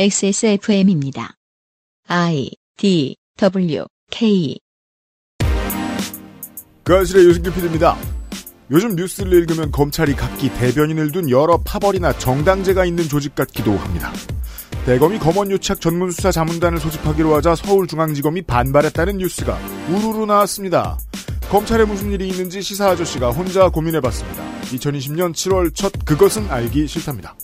XSFM입니다. I D W K 그 아실의 유승규 PD입니다. 요즘 뉴스를 읽으면 검찰이 각기 대변인을 둔 여러 파벌이나 정당제가 있는 조직 같기도 합니다. 대검이 검언유착 전문수사 자문단을 소집하기로 하자 서울중앙지검이 반발했다는 뉴스가 우르르 나왔습니다. 검찰에 무슨 일이 있는지 시사 아저씨가 혼자 고민해봤습니다. 2020년 7월 첫 그것은 알기 싫답니다.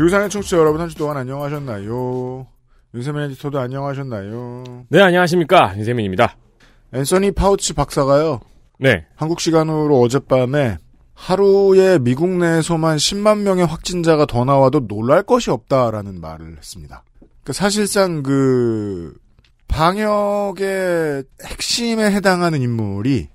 지구상의 청취자 여러분 한 주 동안 안녕하셨나요? 윤세민 에디터도 안녕하셨나요? 네, 안녕하십니까. 윤세민입니다. 앤서니 파우치 박사가요. 네. 한국 시간으로 어젯밤에 하루에 미국 내에서만 10만 명의 확진자가 더 나와도 놀랄 것이 없다라는 말을 했습니다. 그러니까 사실상 그 방역의 핵심에 해당하는 인물이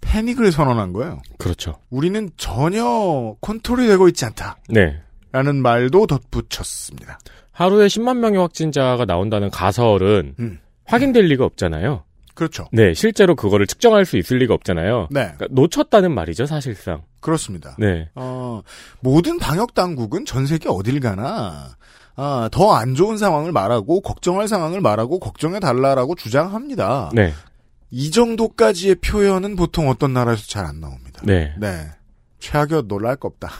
패닉을 선언한 거예요. 그렇죠. 우리는 전혀 컨트롤이 되고 있지 않다. 네. 라는 말도 덧붙였습니다. 하루에 10만 명의 확진자가 나온다는 가설은 음. 확인될 리가 없잖아요. 그렇죠. 네, 실제로 그거를 측정할 수 있을 리가 없잖아요. 네. 그러니까 놓쳤다는 말이죠, 사실상. 그렇습니다. 네. 어, 모든 방역 당국은 전 세계 어딜 가나 아, 더 안 좋은 상황을 말하고 걱정할 상황을 말하고 걱정해 달라라고 주장합니다. 네. 이 정도까지의 표현은 보통 어떤 나라에서 잘 안 나옵니다. 네. 네. 최악이어 놀랄 거 없다.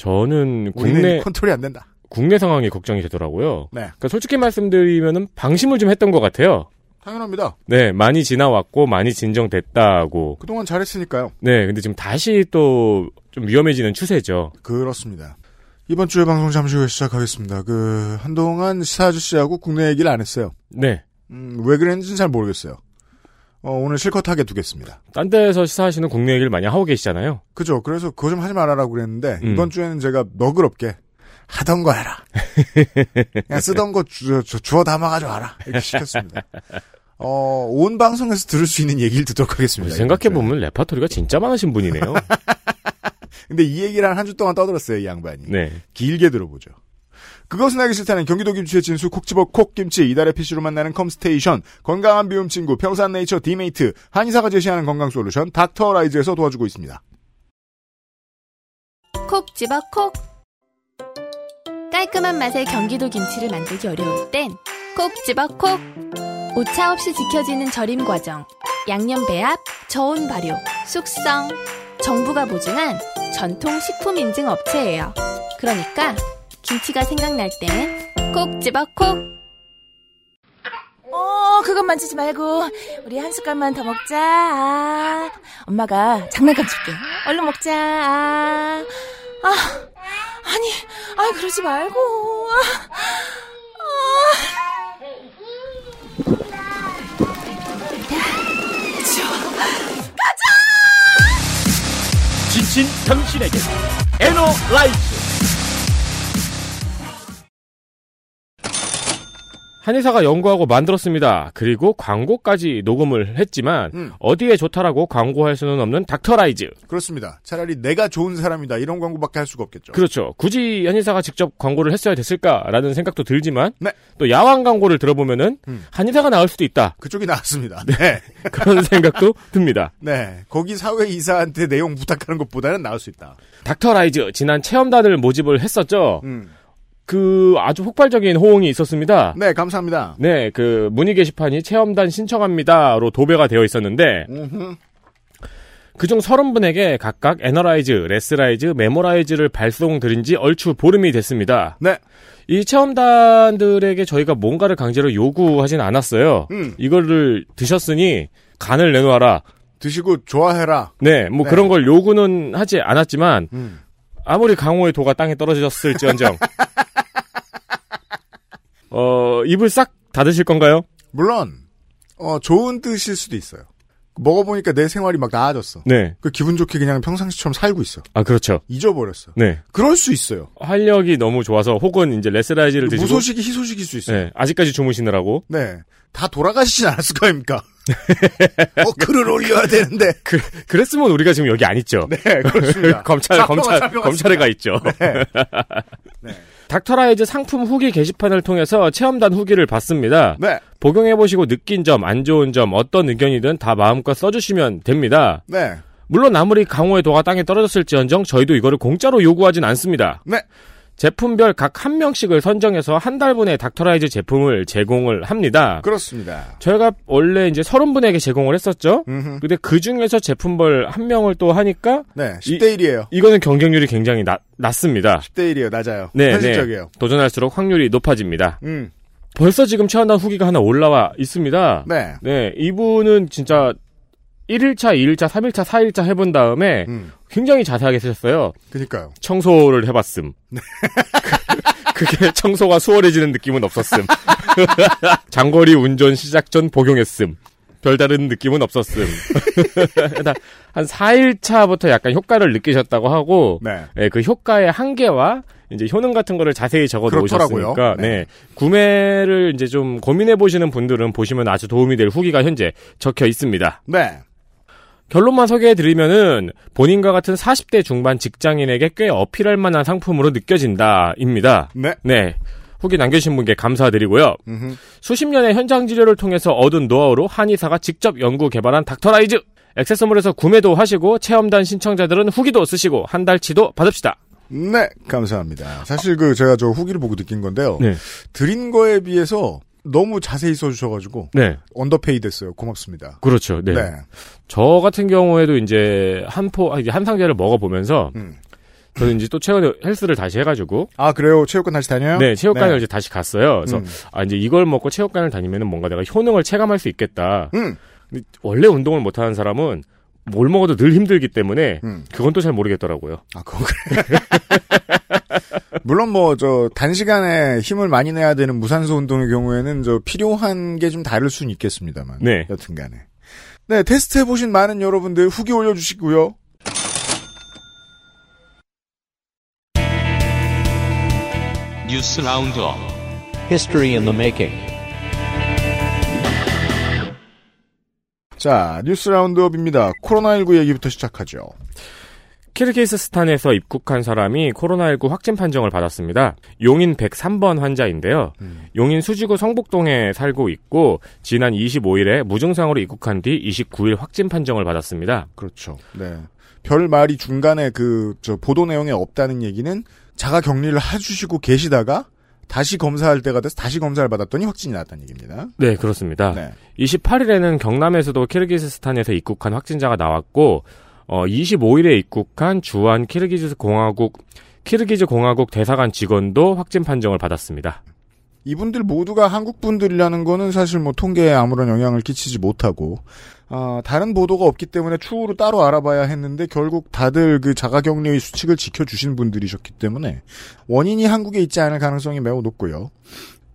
저는 국내 컨트롤이 안 된다. 국내 상황이 걱정이 되더라고요. 네. 그러니까 솔직히 말씀드리면은 방심을 좀 했던 것 같아요. 당연합니다. 네, 많이 지나왔고 많이 진정됐다고. 그동안 잘했으니까요. 네, 근데 지금 다시 또 좀 위험해지는 추세죠. 그렇습니다. 이번 주에 방송 잠시 후에 시작하겠습니다. 그 한동안 시사 아저씨하고 국내 얘기를 안 했어요. 네. 음, 왜 그랬는지는 잘 모르겠어요. 어, 오늘 실컷 하게 두겠습니다. 딴 데서 시사하시는 국내 얘기를 많이 하고 계시잖아요. 그죠. 그래서 그거 좀 하지 말아라고 그랬는데, 음. 이번 주에는 제가 너그럽게, 하던 거 해라. 그냥 쓰던 거 주, 주, 주워 담아가지고 와라. 이렇게 시켰습니다. 어, 온 방송에서 들을 수 있는 얘기를 듣도록 하겠습니다. 생각해보면 레파토리가 진짜 많으신 분이네요. 근데 이 얘기를 한주 동안 떠들었어요, 이 양반이. 네. 길게 들어보죠. 그것은 알기 싫다는 경기도 김치의 진수 콕집어 콕김치 이달의 PC로 만나는 컴스테이션 건강한 비움 친구 평산네이처 디메이트 한의사가 제시하는 건강솔루션 닥터라이즈에서 도와주고 있습니다. 콕 집어 콕. 깔끔한 맛의 경기도 김치를 만들기 어려울 땐 콕 집어 콕. 오차 없이 지켜지는 절임 과정 양념 배합 저온 발효 숙성. 정부가 보증한 전통 식품 인증 업체예요. 그러니까 김치가 생각날 땐콕 집어 콕 어, 그것 만지지 말고 우리 한 숟갈만 더 먹자. 아, 엄마가 장난감 줄게. 얼른 먹자. 아, 아 아니, 아니 그러지 말고. 아, 아. 지친 당신에게 에너라이즈 한의사가 연구하고 만들었습니다. 그리고 광고까지 녹음을 했지만 음. 어디에 좋다라고 광고할 수는 없는 닥터라이즈. 그렇습니다. 차라리 내가 좋은 사람이다 이런 광고밖에 할 수가 없겠죠. 그렇죠. 굳이 한의사가 직접 광고를 했어야 됐을까라는 생각도 들지만 네. 또 야왕 광고를 들어보면은 음. 한의사가 나올 수도 있다. 그쪽이 나왔습니다. 네. 그런 생각도 듭니다. 네. 거기 사회 이사한테 내용 부탁하는 것보다는 나을 수 있다. 닥터라이즈 지난 체험단을 모집을 했었죠. 음. 그 아주 폭발적인 호응이 있었습니다. 네, 감사합니다. 네, 그 문의 게시판이 체험단 신청합니다로 도배가 되어 있었는데 음흠. 그중 30분에게 각각 에너라이즈, 레스라이즈, 메모라이즈를 발송드린 지 얼추 보름이 됐습니다. 네. 이 체험단들에게 저희가 뭔가를 강제로 요구하진 않았어요. 음. 이거를 드셨으니 간을 내놓아라. 드시고 좋아해라. 네, 뭐 네. 그런 걸 요구는 하지 않았지만 음. 아무리 강호의 도가 땅에 떨어졌을지언정 어, 입을 싹 닫으실 건가요? 물론 어, 좋은 뜻일 수도 있어요. 먹어보니까 내 생활이 막 나아졌어. 네. 그 기분 좋게 그냥 평상시처럼 살고 있어. 아, 그렇죠. 잊어버렸어. 네. 그럴 수 있어요. 활력이 너무 좋아서 혹은 이제 레스라이즈를 드시고 무소식이 희소식일 수 있어요. 네, 아직까지 주무시느라고 네. 다 돌아가시진 않았을 거 아닙니까? 어, 글을 올려야 되는데. 그, 그랬으면 우리가 지금 여기 안 있죠. 네, 그렇습니다. 검찰 검찰. 검찰에 가 있죠. 네. 닥터라이즈 상품 후기 게시판을 통해서 체험단 후기를 봤습니다. 네. 복용해보시고 느낀 점, 안 좋은 점, 어떤 의견이든 다 마음껏 써주시면 됩니다. 네. 물론 아무리 강호의 도가 땅에 떨어졌을지언정 저희도 이거를 공짜로 요구하진 않습니다. 네. 제품별 각 한 명씩을 선정해서 한 달분의 닥터라이즈 제품을 제공을 합니다. 그렇습니다. 저희가 원래 이제 30분에게 제공을 했었죠? 음흠. 근데 그 중에서 제품별 한 명을 또 하니까 네. 10대 1이에요. 이 거는 경쟁률이 굉장히 낮, 낮습니다. 10대 1이에요. 낮아요. 네, 현실적이에요. 도전할수록 확률이 높아집니다. 음. 벌써 지금 체험단 후기가 하나 올라와 있습니다. 네. 네, 이분은 진짜 1일차, 2일차, 3일차, 4일차 해본 다음에 음. 굉장히 자세하게 쓰셨어요. 그니까요. 청소를 해봤음. 그, 그게 청소가 수월해지는 느낌은 없었음. 장거리 운전 시작 전 복용했음. 별다른 느낌은 없었음. 일단 한 4일차부터 약간 효과를 느끼셨다고 하고 네. 예, 그 효과의 한계와 이제 효능 같은 거를 자세히 적어. 놓으셨으니까 네. 네. 구매를 이제 좀 고민해 보시는 분들은 보시면 아주 도움이 될 후기가 현재 적혀 있습니다. 네. 결론만 소개해 드리면은 본인과 같은 40대 중반 직장인에게 꽤 어필할 만한 상품으로 느껴진다입니다. 네. 네. 후기 남겨주신 분께 감사드리고요. 음흠. 수십 년의 현장 진료를 통해서 얻은 노하우로 한의사가 직접 연구 개발한 닥터라이즈 액세스몰에서 구매도 하시고 체험단 신청자들은 후기도 쓰시고 한 달치도 받읍시다. 네. 감사합니다. 사실 그 제가 저 후기를 보고 느낀 건데요. 네. 드린 거에 비해서 너무 자세히 써주셔가지고 네. 언더페이 됐어요. 고맙습니다. 그렇죠. 네. 네. 저 같은 경우에도 이제 한 포, 아, 이제 한 상자를 먹어보면서 음. 저는 이제 또 최근에 헬스를 다시 해가지고 아 그래요. 체육관 다시 다녀요? 네, 체육관을 네. 이제 다시 갔어요. 그래서 음. 아 이제 이걸 먹고 체육관을 다니면은 뭔가 내가 효능을 체감할 수 있겠다. 음. 근데 원래 운동을 못하는 사람은 뭘 먹어도 늘 힘들기 때문에 음. 그건 또 잘 모르겠더라고요. 아, 그거 그래. 물론 뭐, 저, 단시간에 힘을 많이 내야 되는 무산소 운동의 경우에는 저 필요한 게 좀 다를 수는 있겠습니다만. 네. 여튼 간에. 네, 테스트 해보신 많은 여러분들 후기 올려주시고요. News Roundup History in the making. 자, 뉴스 라운드업입니다. 코로나19 얘기부터 시작하죠. 키르기스스탄에서 입국한 사람이 코로나19 확진 판정을 받았습니다. 용인 103번 환자인데요. 음. 용인 수지구 성북동에 살고 있고 지난 25일에 무증상으로 입국한 뒤 29일 확진 판정을 받았습니다. 그렇죠. 네. 별 말이 중간에 그, 저, 보도 내용에 없다는 얘기는 자가 격리를 해주시고 계시다가 다시 검사할 때가 돼서 다시 검사를 받았더니 확진이 났다는 얘기입니다. 네, 그렇습니다. 네. 28일에는 경남에서도 키르기스스탄에서 입국한 확진자가 나왔고 어, 25일에 입국한 주한 키르기즈 공화국 키르기즈 공화국 대사관 직원도 확진 판정을 받았습니다. 이분들 모두가 한국 분들이라는 거는 사실 뭐 통계에 아무런 영향을 끼치지 못하고 아, 다른 보도가 없기 때문에 추후로 따로 알아봐야 했는데 결국 다들 그 자가격리의 수칙을 지켜주신 분들이셨기 때문에 원인이 한국에 있지 않을 가능성이 매우 높고요.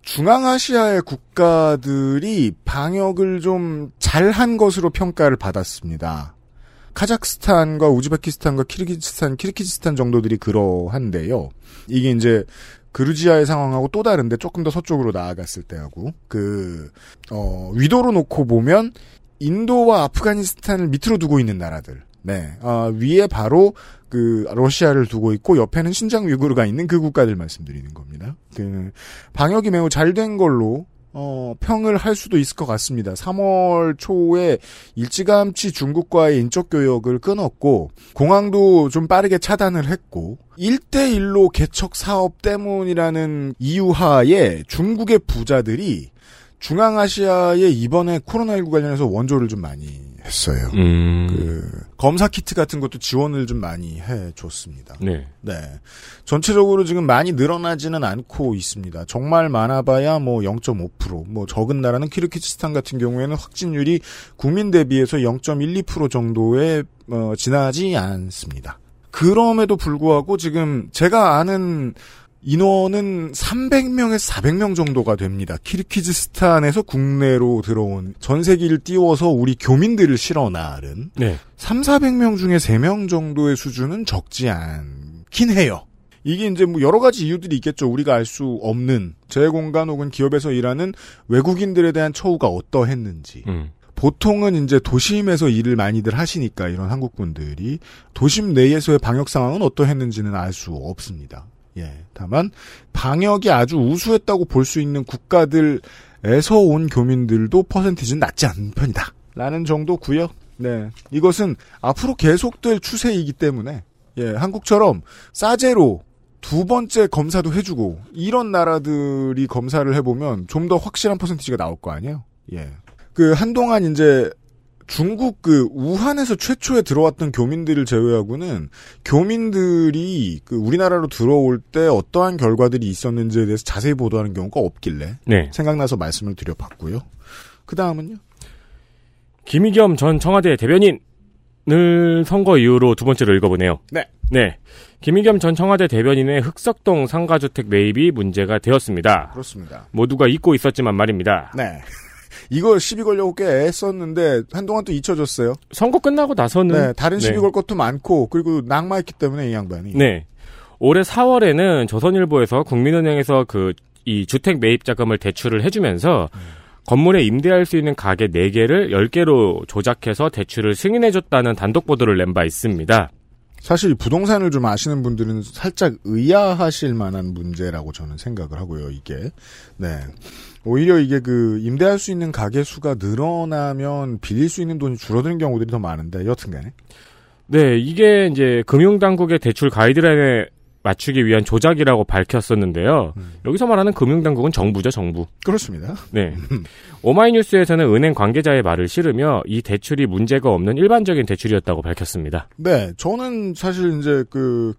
중앙아시아의 국가들이 방역을 좀 잘한 것으로 평가를 받았습니다. 카자흐스탄과 우즈베키스탄과 키르기스탄, 키르키스탄 정도들이 그러한데요. 이게 이제 그루지아의 상황하고 또 다른데 조금 더 서쪽으로 나아갔을 때하고 그 어, 위도로 놓고 보면 인도와 아프가니스탄을 밑으로 두고 있는 나라들. 네. 아, 위에 바로 그 러시아를 두고 있고 옆에는 신장 위구르가 있는 그 국가들 말씀드리는 겁니다. 그 방역이 매우 잘 된 걸로 어, 평을 할 수도 있을 것 같습니다. 3월 초에 일찌감치 중국과의 인적 교역을 끊었고 공항도 좀 빠르게 차단을 했고 1대1로 개척 사업 때문이라는 이유 하에 중국의 부자들이 중앙아시아에 이번에 코로나19 관련해서 원조를 좀 많이 했어요. 음. 그 검사 키트 같은 것도 지원을 좀 많이 해 줬습니다. 네. 네. 전체적으로 지금 많이 늘어나지는 않고 있습니다. 정말 많아봐야 뭐 0.5%, 뭐 적은 나라는 키르키스탄 같은 경우에는 확진율이 국민 대비해서 0.12% 정도에 어, 지나지 않습니다. 그럼에도 불구하고 지금 제가 아는 인원은 300명에서 400명 정도가 됩니다. 키르키즈스탄에서 국내로 들어온 전 세기를 띄워서 우리 교민들을 실어 나른 네. 3, 400명 중에 3명 정도의 수준은 적지 않긴 해요. 이게 이제 뭐 여러 가지 이유들이 있겠죠. 우리가 알 수 없는 재공간 혹은 기업에서 일하는 외국인들에 대한 처우가 어떠했는지. 음. 보통은 이제 도심에서 일을 많이들 하시니까 이런 한국 분들이 도심 내에서의 방역 상황은 어떠했는지는 알 수 없습니다. 예. 다만 방역이 아주 우수했다고 볼 수 있는 국가들에서 온 교민들도 퍼센티지는 낮지 않은 편이다. 라는 정도고요. 네. 이것은 앞으로 계속될 추세이기 때문에 예, 한국처럼 싸제로 두 번째 검사도 해주고 이런 나라들이 검사를 해보면 좀 더 확실한 퍼센티지가 나올 거 아니에요. 예. 그 한동안 이제 중국 그 우한에서 최초에 들어왔던 교민들을 제외하고는 교민들이 그 우리나라로 들어올 때 어떠한 결과들이 있었는지에 대해서 자세히 보도하는 경우가 없길래 네. 생각나서 말씀을 드려봤고요. 그 다음은요. 김희겸 전 청와대 대변인을 선거 이후로 두 번째로 읽어보네요. 네. 네. 김희겸 전 청와대 대변인의 흑석동 상가주택 매입이 문제가 되었습니다. 그렇습니다. 모두가 잊고 있었지만 말입니다. 네. 이거 시비 걸려고 꽤 애썼는데 한동안 또 잊혀졌어요. 선거 끝나고 나서는 네, 다른 시비 네. 걸 것도 많고 그리고 낙마했기 때문에 이 양반이. 네. 올해 4월에는 조선일보에서 국민은행에서 그 이 주택 매입 자금을 대출을 해주면서 건물에 임대할 수 있는 가게 4개를 10개로 조작해서 대출을 승인해줬다는 단독 보도를 낸 바 있습니다. 사실 부동산을 좀 아시는 분들은 살짝 의아하실 만한 문제라고 저는 생각을 하고요. 이게 네 오히려 이게 그 임대할 수 있는 가게 수가 늘어나면 빌릴 수 있는 돈이 줄어드는 경우들이 더 많은데 여튼간에 네, 이게 이제 금융당국의 대출 가이드라인에 맞추기 위한 조작이라고 밝혔었는데요. 여기서 말하는 금융당국은 정부죠, 정부. 그렇습니다. 네. 오마이뉴스에서는 은행 관계자의 말을 실으며 이 대출이 문제가 없는 일반적인 대출이었다고 밝혔습니다. 네, 저는 사실 이제 그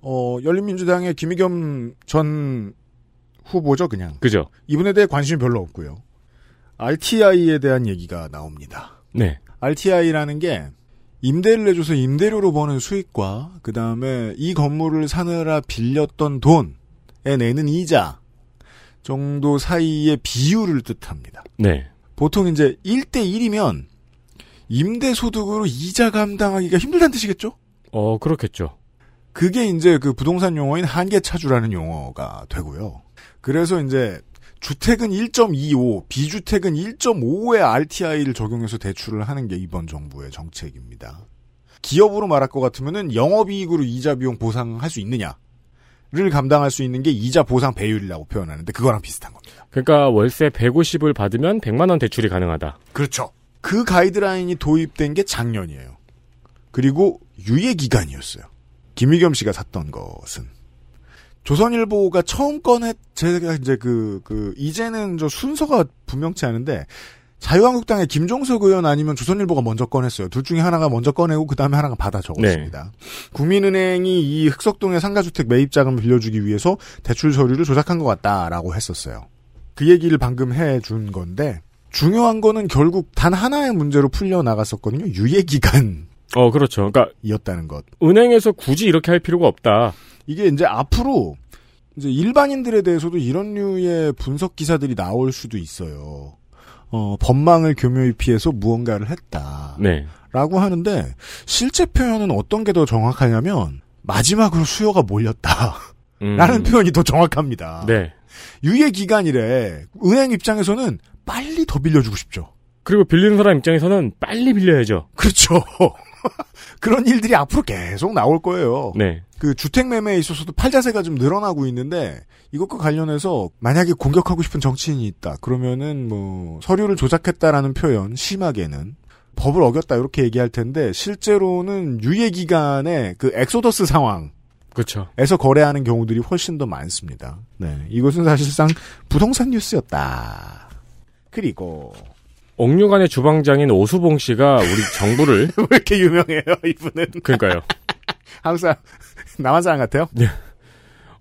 어, 열린민주당의 김의겸 전 후보죠, 그냥 그죠? 이분에 대해 관심이 별로 없고요. RTI에 대한 얘기가 나옵니다. 네. RTI라는 게 임대를 내줘서 임대료로 버는 수익과 그 다음에 이 건물을 사느라 빌렸던 돈에 내는 이자 정도 사이의 비율을 뜻합니다. 네. 보통 이제 1대1이면 임대 소득으로 이자 감당하기가 힘들다는 뜻이겠죠? 어, 그렇겠죠. 그게 이제 그 부동산 용어인 한계차주라는 용어가 되고요. 그래서 이제 주택은 1.25, 비주택은 1.5의 RTI를 적용해서 대출을 하는 게 이번 정부의 정책입니다. 기업으로 말할 것 같으면은 영업이익으로 이자 비용 보상할 수 있느냐 를 감당할 수 있는 게 이자 보상 배율이라고 표현하는데 그거랑 비슷한 겁니다. 그러니까 월세 150을 받으면 100만 원 대출이 가능하다. 그렇죠. 그 가이드라인이 도입된 게 작년이에요. 그리고 유예 기간이었어요. 김희겸 씨가 샀던 것은 조선일보가 처음 꺼냈 제가 이제 그 그 이제는 저 순서가 분명치 않은데 자유한국당의 김종석 의원 아니면 조선일보가 먼저 꺼냈어요. 둘 중에 하나가 먼저 꺼내고 그 다음에 하나가 받아 적었습니다. 국민은행이 이 흑석동의 상가주택 매입 자금을 빌려주기 위해서 대출 서류를 조작한 것 같다라고 했었어요. 그 얘기를 방금 해준 건데 중요한 거는 결국 단 하나의 문제로 풀려 나갔었거든요. 유예 기간이었다는 어, 그렇죠. 그러니까 것. 은행에서 굳이 이렇게 할 필요가 없다. 이게 이제 앞으로 이제 일반인들에 대해서도 이런 류의 분석 기사들이 나올 수도 있어요. 어, 법망을 교묘히 피해서 무언가를 했다. 네. 라고 하는데 실제 표현은 어떤 게 더 정확하냐면 마지막으로 수요가 몰렸다. 음. 라는 표현이 더 정확합니다. 네. 유예 기간이래. 은행 입장에서는 빨리 더 빌려주고 싶죠. 그리고 빌리는 사람 입장에서는 빨리 빌려야죠. 그렇죠. 그런 일들이 앞으로 계속 나올 거예요. 네. 그 주택 매매에 있어서도 팔자세가 좀 늘어나고 있는데 이것과 관련해서 만약에 공격하고 싶은 정치인이 있다. 그러면은 뭐 서류를 조작했다라는 표현 심하게는 법을 어겼다 이렇게 얘기할 텐데 실제로는 유예 기간에 그 엑소더스 상황 그렇죠. 에서 거래하는 경우들이 훨씬 더 많습니다. 네. 이것은 사실상 부동산 뉴스였다. 그리고 옥류관의 주방장인 오수봉 씨가 우리 정부를 왜 이렇게 유명해요, 이분은? 그러니까요. 항상 남한 사람 같아요?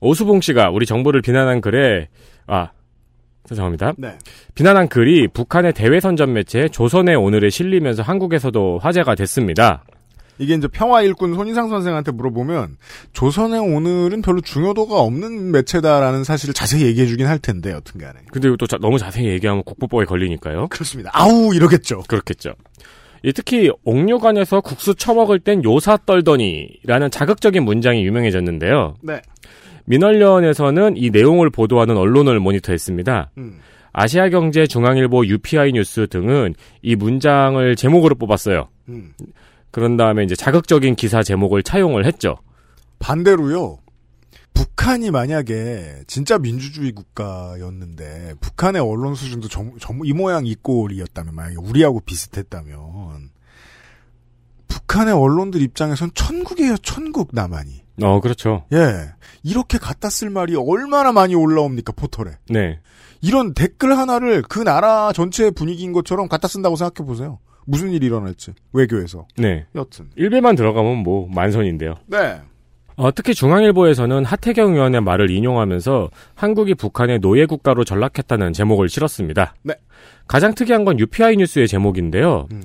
오수봉 씨가 우리 정부를 비난한 글에 아 죄송합니다. 네. 비난한 글이 북한의 대외 선전 매체 조선의 오늘에 실리면서 한국에서도 화제가 됐습니다. 이게 이제 평화 일꾼 손희상 선생한테 물어보면 조선의 오늘은 별로 중요도가 없는 매체다라는 사실을 자세히 얘기해 주긴 할 텐데 여튼간에 근데 이거 또 자- 너무 자세히 얘기하면 국보법에 걸리니까요. 그렇습니다. 아우 이러겠죠. 그렇겠죠. 이 특히 옥류관에서 국수 처먹을 땐 요사 떨더니라는 자극적인 문장이 유명해졌는데요. 네. 민원련에서는 이 내용을 보도하는 언론을 모니터했습니다. 음. 아시아경제, 중앙일보, UPI 뉴스 등은 이 문장을 제목으로 뽑았어요. 음. 그런 다음에 이제 자극적인 기사 제목을 차용을 했죠. 반대로요. 북한이 만약에 진짜 민주주의 국가였는데 북한의 언론 수준도 점, 점, 이 모양 이 꼴이었다면 만약에 우리하고 비슷했다면 북한의 언론들 입장에선 천국이에요 천국 남한이 어, 그렇죠. 예 이렇게 갖다 쓸 말이 얼마나 많이 올라옵니까 포털에 네. 이런 댓글 하나를 그 나라 전체의 분위기인 것처럼 갖다 쓴다고 생각해 보세요 무슨 일이 일어날지 외교에서 네. 여튼 1배만 들어가면 뭐 만선인데요. 네 어, 특히 중앙일보에서는 하태경 의원의 말을 인용하면서 한국이 북한의 노예 국가로 전락했다는 제목을 실었습니다. 네. 가장 특이한 건 UPI 뉴스의 제목인데요. 음.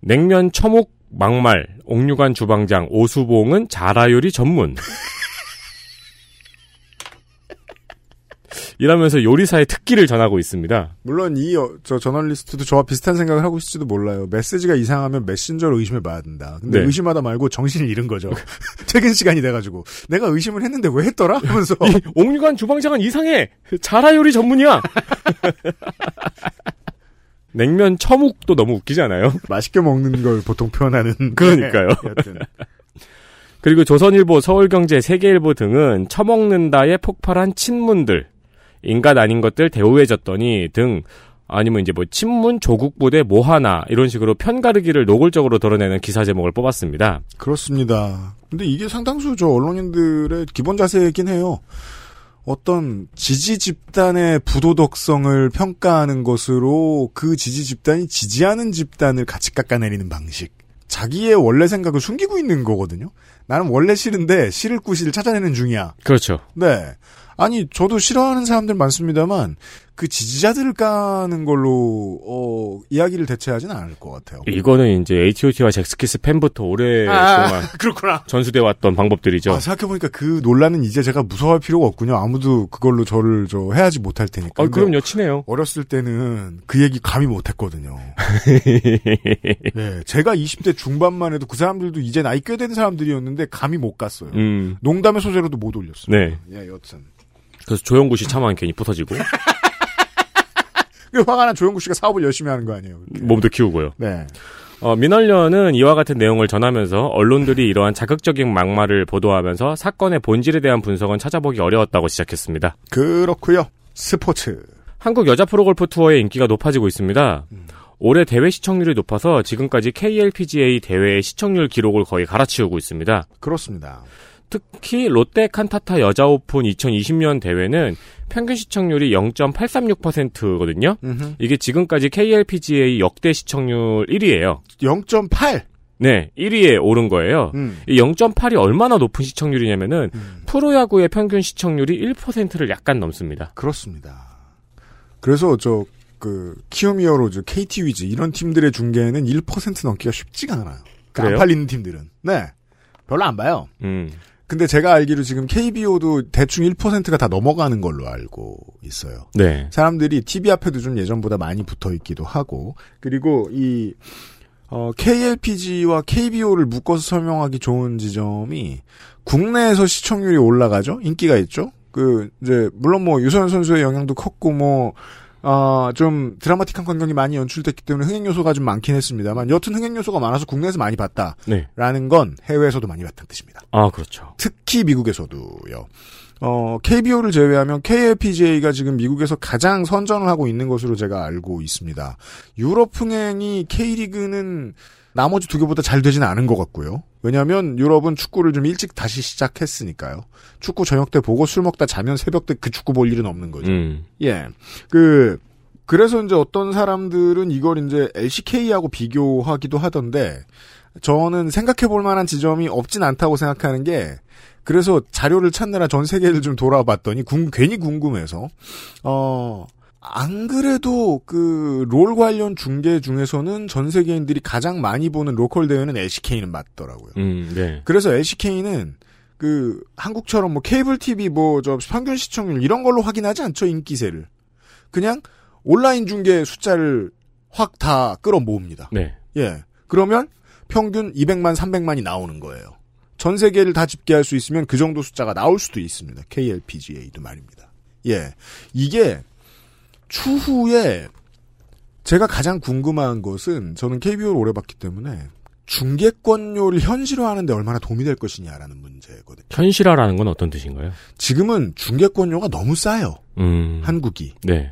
냉면 처묵 막말 옥류관 주방장 오수봉은 자라요리 전문. 이라면서 요리사의 특기를 전하고 있습니다. 물론 이 저 저널리스트도 저와 비슷한 생각을 하고 있을지도 몰라요. 메시지가 이상하면 메신저로 의심해 봐야 된다. 근데 네. 의심하다 말고 정신을 잃은 거죠. 퇴근 시간이 돼가지고 내가 의심을 했는데 왜 했더라? 하면서 이 옥류관 주방장은 이상해. 자라 요리 전문이야. 냉면 처묵도 너무 웃기지 않아요? 맛있게 먹는 걸 보통 표현하는. 그러니까요. 네. 그리고 조선일보, 서울경제, 세계일보 등은 처먹는다에 폭발한 친문들, 인간 아닌 것들 대우해졌더니 등 아니면 이제 뭐 친문 조국 부대 뭐 하나 이런 식으로 편가르기를 노골적으로 드러내는 기사 제목을 뽑았습니다. 그렇습니다. 근데 이게 상당수 저 언론인들의 기본 자세이긴 해요. 어떤 지지 집단의 부도덕성을 평가하는 것으로 그 지지 집단이 지지하는 집단을 같이 깎아내리는 방식. 자기의 원래 생각을 숨기고 있는 거거든요. 나는 원래 싫은데 싫을 구실을 찾아내는 중이야. 그렇죠. 네. 아니, 저도 싫어하는 사람들 많습니다만, 그 지지자들을 까는 걸로, 어, 이야기를 대체하지는 않을 것 같아요. 이거는 이제 H.O.T와 잭스키스 팬부터 오랫동안 그렇구나. 전수돼 왔던 방법들이죠. 아, 생각해 보니까 그 논란은 이제 제가 무서워할 필요가 없군요. 아무도 그걸로 저를 저 해하지 못할 테니까. 어, 근데 그럼요, 친해요. 어렸을 때는 그 얘기 감히 못했거든요. 예, 제가 20대 중반만 해도 그 사람들도 이제 나이 꽤 된 사람들이었는데 감히 못 갔어요. 음, 농담의 소재로도 못 올렸어요. 네. 예, 여튼. 그래서 조영구 씨 차만 괜히 부서지고 그 화가 난 조영구 씨가 사업을 열심히 하는 거 아니에요. 그렇게. 몸도 키우고요. 네. 어, 민원련은 이와 같은 내용을 전하면서 언론들이 이러한 자극적인 막말을 보도하면서 사건의 본질에 대한 분석은 찾아보기 어려웠다고 시작했습니다. 그렇고요 스포츠. 한국 여자 프로골프 투어의 인기가 높아지고 있습니다. 올해 대회 시청률이 높아서 지금까지 KLPGA 대회의 시청률 기록을 거의 갈아치우고 있습니다. 그렇습니다. 특히 롯데 칸타타 여자 오픈 2020년 대회는 평균 시청률이 0.836%거든요. 이게 지금까지 KLPGA 역대 시청률 1위예요. 0.8. 네, 1위에 오른 거예요. 음. 이 0.8이 얼마나 높은 시청률이냐면은 음. 프로야구의 평균 시청률이 1%를 약간 넘습니다. 그렇습니다. 그래서 저 그 키움히어로즈, KT 위즈 이런 팀들의 중계는 1% 넘기가 쉽지가 않아요. 그안 그래요? 팔리는 팀들은. 네. 별로 안 봐요. 음. 근데 제가 알기로 지금 KBO도 대충 1%가 다 넘어가는 걸로 알고 있어요. 네. 사람들이 TV 앞에도 좀 예전보다 많이 붙어 있기도 하고, 그리고 이, 어, KLPG와 KBO를 묶어서 설명하기 좋은 지점이 국내에서 시청률이 올라가죠? 인기가 있죠? 그, 이제, 물론 뭐 유소연 선수의 영향도 컸고, 뭐, 어, 좀 드라마틱한 광경이 많이 연출됐기 때문에 흥행 요소가 좀 많긴 했습니다만, 여튼 흥행 요소가 많아서 국내에서 많이 봤다. 네. 라는 건 해외에서도 많이 봤다는 뜻입니다. 아, 그렇죠. 특히 미국에서도요. 어, KBO를 제외하면 KLPGA가 지금 미국에서 가장 선전을 하고 있는 것으로 제가 알고 있습니다. 유럽 흥행이 K리그는 나머지 두 개보다 잘 되지는 않은 것 같고요. 왜냐하면 유럽은 축구를 좀 일찍 다시 시작했으니까요. 축구 저녁 때 보고 술 먹다 자면 새벽 때 그 축구 볼 일은 없는 거죠. 음. 예. 그, 그래서 이제 어떤 사람들은 이걸 이제 LCK하고 비교하기도 하던데, 저는 생각해 볼 만한 지점이 없진 않다고 생각하는 게, 그래서 자료를 찾느라 전 세계를 좀 돌아봤더니, 궁- 괜히 궁금해서, 어, 안 그래도 그 롤 관련 중계 중에서는 전 세계인들이 가장 많이 보는 로컬 대회는 LCK는 맞더라고요. 음, 네. 그래서 LCK는 그 한국처럼 뭐 케이블 TV 뭐저 평균 시청률 이런 걸로 확인하지 않죠 인기세를 그냥 온라인 중계 숫자를 확 다 끌어 모읍니다. 네. 예. 그러면 평균 200만 300만이 나오는 거예요. 전 세계를 다 집계할 수 있으면 그 정도 숫자가 나올 수도 있습니다. KLPGA도 말입니다. 예. 이게 추후에 제가 가장 궁금한 것은 저는 KBO를 오래 봤기 때문에 중개권료를 현실화하는데 얼마나 도움이 될 것이냐라는 문제거든요. 현실화라는 건 어떤 뜻인가요? 지금은 중개권료가 너무 싸요. 음. 한국이. 네.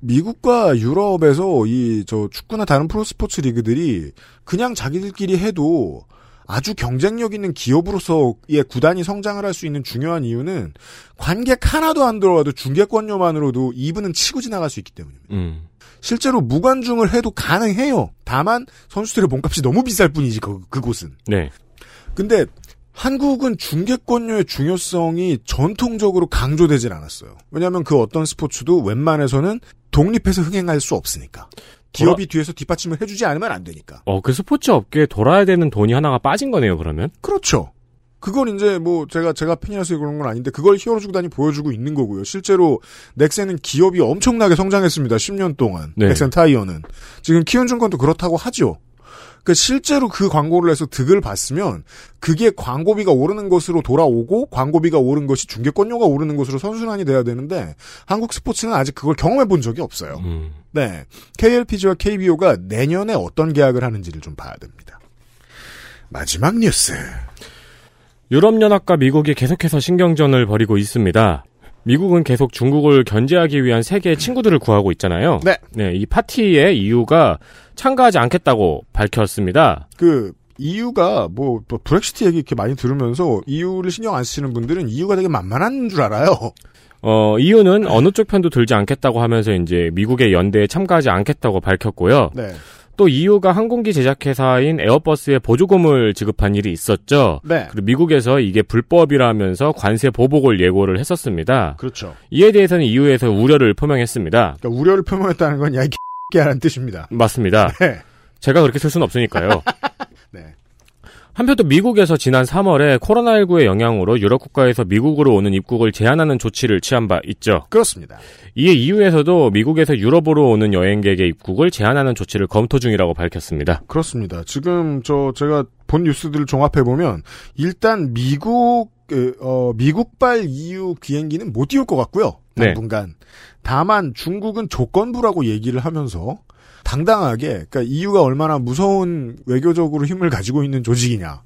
미국과 유럽에서 이 저 축구나 다른 프로스포츠 리그들이 그냥 자기들끼리 해도 아주 경쟁력 있는 기업으로서의 구단이 성장을 할 수 있는 중요한 이유는 관객 하나도 안 들어와도 중개권료만으로도 2분은 치고 지나갈 수 있기 때문입니다. 음. 실제로 무관중을 해도 가능해요. 다만 선수들의 몸값이 너무 비쌀 뿐이지 그, 그곳은. 네. 근데 한국은 중개권료의 중요성이 전통적으로 강조되질 않았어요. 왜냐하면 그 어떤 스포츠도 웬만해서는 독립해서 흥행할 수 없으니까. 기업이 뒤에서 뒷받침을 해주지 않으면 안 되니까. 어, 그 스포츠 업계에 돌아야 되는 돈이 하나가 빠진 거네요, 그러면? 그렇죠. 그건 이제 뭐 제가 제가 팬이라서 그런 건 아닌데 그걸 히어로즈 구단이 보여주고 있는 거고요. 실제로 넥센은 기업이 엄청나게 성장했습니다. 10년 동안. 네. 넥센 타이어는 지금 키움증권도 그렇다고 하죠. 그 실제로 그 광고를 해서 득을 봤으면 그게 광고비가 오르는 것으로 돌아오고 광고비가 오른 것이 중개권료가 오르는 것으로 선순환이 돼야 되는데 한국 스포츠는 아직 그걸 경험해 본 적이 없어요. 음. 네. KLPG와 KBO가 내년에 어떤 계약을 하는지를 좀 봐야 됩니다. 마지막 뉴스. 유럽연합과 미국이 계속해서 신경전을 벌이고 있습니다. 미국은 계속 중국을 견제하기 위한 세계의 친구들을 구하고 있잖아요. 네. 이 파티의 이유가 참가하지 않겠다고 밝혔습니다. 그 이유가 뭐, 뭐 브렉시트 얘기 이렇게 많이 들으면서 이유를 신경 안 쓰시는 분들은 이유가 되게 만만한 줄 알아요. 어, 이유는 어느 쪽 편도 들지 않겠다고 하면서 이제 미국의 연대에 참가하지 않겠다고 밝혔고요. 네. 또 이유가 항공기 제작회사인 에어버스에 보조금을 지급한 일이 있었죠. 네. 그리고 미국에서 이게 불법이라면서 관세 보복을 예고를 했었습니다. 그렇죠. 이에 대해서는 이유에서 우려를 표명했습니다. 그러니까 우려를 표명했다는 건 야, 이 개라는 뜻입니다. 맞습니다. 네. 제가 그렇게 쓸 수는 없으니까요. 네. 한편 또 미국에서 지난 3월에 코로나19의 영향으로 유럽 국가에서 미국으로 오는 입국을 제한하는 조치를 취한 바 있죠. 그렇습니다. 이에 이후에서도 미국에서 유럽으로 오는 여행객의 입국을 제한하는 조치를 검토 중이라고 밝혔습니다. 그렇습니다. 지금 저 제가 본 뉴스들을 종합해 보면 일단 미국 그, 어, 미국발 EU 비행기는 못 띄울 것 같고요. 네. 당분간. 다만 중국은 조건부라고 얘기를 하면서 당당하게 그러니까 EU가 얼마나 무서운 외교적으로 힘을 가지고 있는 조직이냐.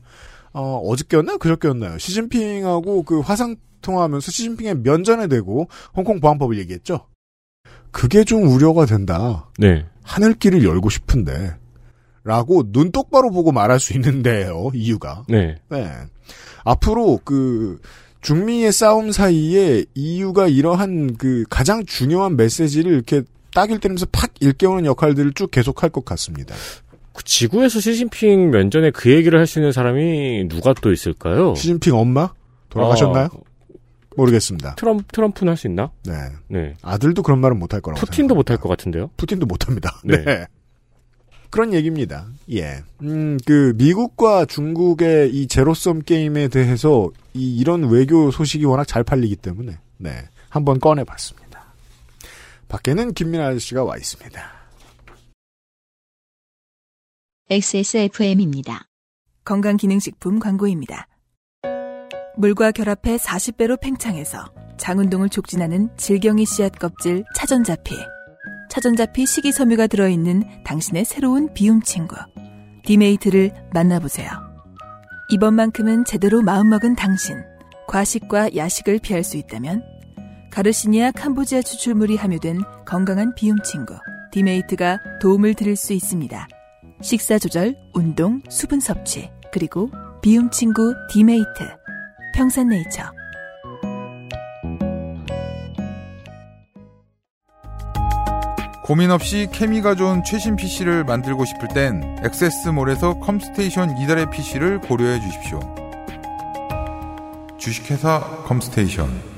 어, 어저께였나요? 그저께였나요? 시진핑하고 그 화상 통화하면서 시진핑의 면전에 대고 홍콩 보안법을 얘기했죠. 그게 좀 우려가 된다. 네. 하늘길을 열고 싶은데. 라고 눈 똑바로 보고 말할 수 있는데요, 이유가. 네. 네. 앞으로 그 중미의 싸움 사이에 EU가 이러한 그 가장 중요한 메시지를 이렇게 딱일 때면서 팍 일깨우는 역할들을 쭉 계속할 것 같습니다. 그 지구에서 시진핑 면전에 그 얘기를 할 수 있는 사람이 누가 또 있을까요? 시진핑 엄마 돌아가셨나요? 어, 모르겠습니다. 트럼프, 트럼프는 할 수 있나? 네. 네. 아들도 그런 말은 못할 거라고 푸틴도. 못할 것 같은데요? 푸틴도 못합니다. 네. 네. 그런 얘기입니다. 예. 음, 그, 미국과 중국의 이 제로섬 게임에 대해서 이, 이런 외교 소식이 워낙 잘 팔리기 때문에, 네. 한번 꺼내봤습니다. 밖에는 김민아 아저씨가 와 있습니다. XSFM입니다. 건강기능식품 광고입니다. 물과 결합해 40배로 팽창해서 장운동을 촉진하는 질경이 씨앗 껍질 차전자피. 차전자피 식이섬유가 들어있는 당신의 새로운 비움 친구. 디메이트를 만나보세요. 이번만큼은 제대로 마음먹은 당신. 과식과 야식을 피할 수 있다면 가르시니아 캄보지아 추출물이 함유된 건강한 비움 친구. 디메이트가 도움을 드릴 수 있습니다. 식사 조절, 운동, 수분 섭취, 그리고 비움 친구 디메이트. 평산네이처. 고민 없이 케미가 좋은 최신 PC를 만들고 싶을 땐 액세스몰에서 컴스테이션 이달의 PC를 고려해 주십시오. 주식회사 컴스테이션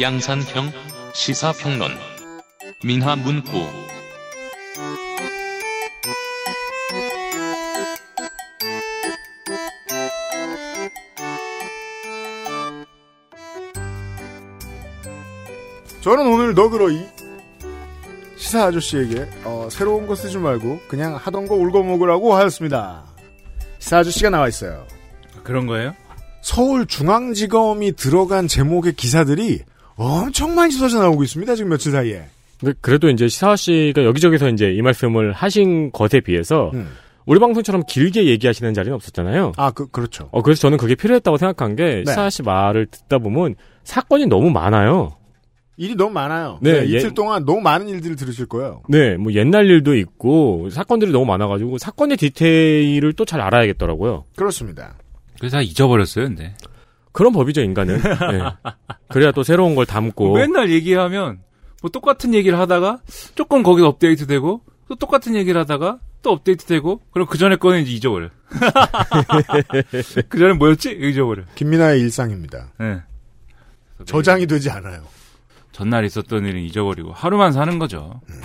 양산형 시사평론 민화문구 저는 오늘 너그러이 시사 아저씨에게 어, 새로운 거 쓰지 말고 그냥 하던 거 울고 먹으라고 하였습니다. 시사 아저씨가 나와 있어요. 그런 거예요? 서울중앙지검이 들어간 제목의 기사들이 엄청 많이 쏟아져 나오고 있습니다. 지금 며칠 사이에. 근데 그래도 이제 시사 씨가 여기저기서 이제 이 말씀을 하신 것에 비해서 음. 우리 방송처럼 길게 얘기하시는 자리는 없었잖아요. 아, 그, 그렇죠. 어, 그래서 저는 그게 필요했다고 생각한 게, 네. 시사 씨 말을 듣다 보면 사건이 너무 많아요. 일이 너무 많아요. 네, 네, 예. 이틀 동안 너무 많은 일들을 들으실 거예요. 네, 뭐 옛날 일도 있고, 사건들이 너무 많아가지고, 사건의 디테일을 또 잘 알아야겠더라고요. 그렇습니다. 그래서 다 잊어버렸어요, 근데. 그런 법이죠, 인간은. 네. 그래야 또 새로운 걸 담고. 맨날 얘기하면 뭐 똑같은 얘기를 하다가 조금 거기서 업데이트되고 또 똑같은 얘기를 하다가 또 업데이트되고 그럼 그 전에 거는 이제 잊어버려. 그 전에 뭐였지? 잊어버려. 김민아의 일상입니다. 네. 저장이 되지 않아요. 전날 있었던 일은 잊어버리고 하루만 사는 거죠. 네.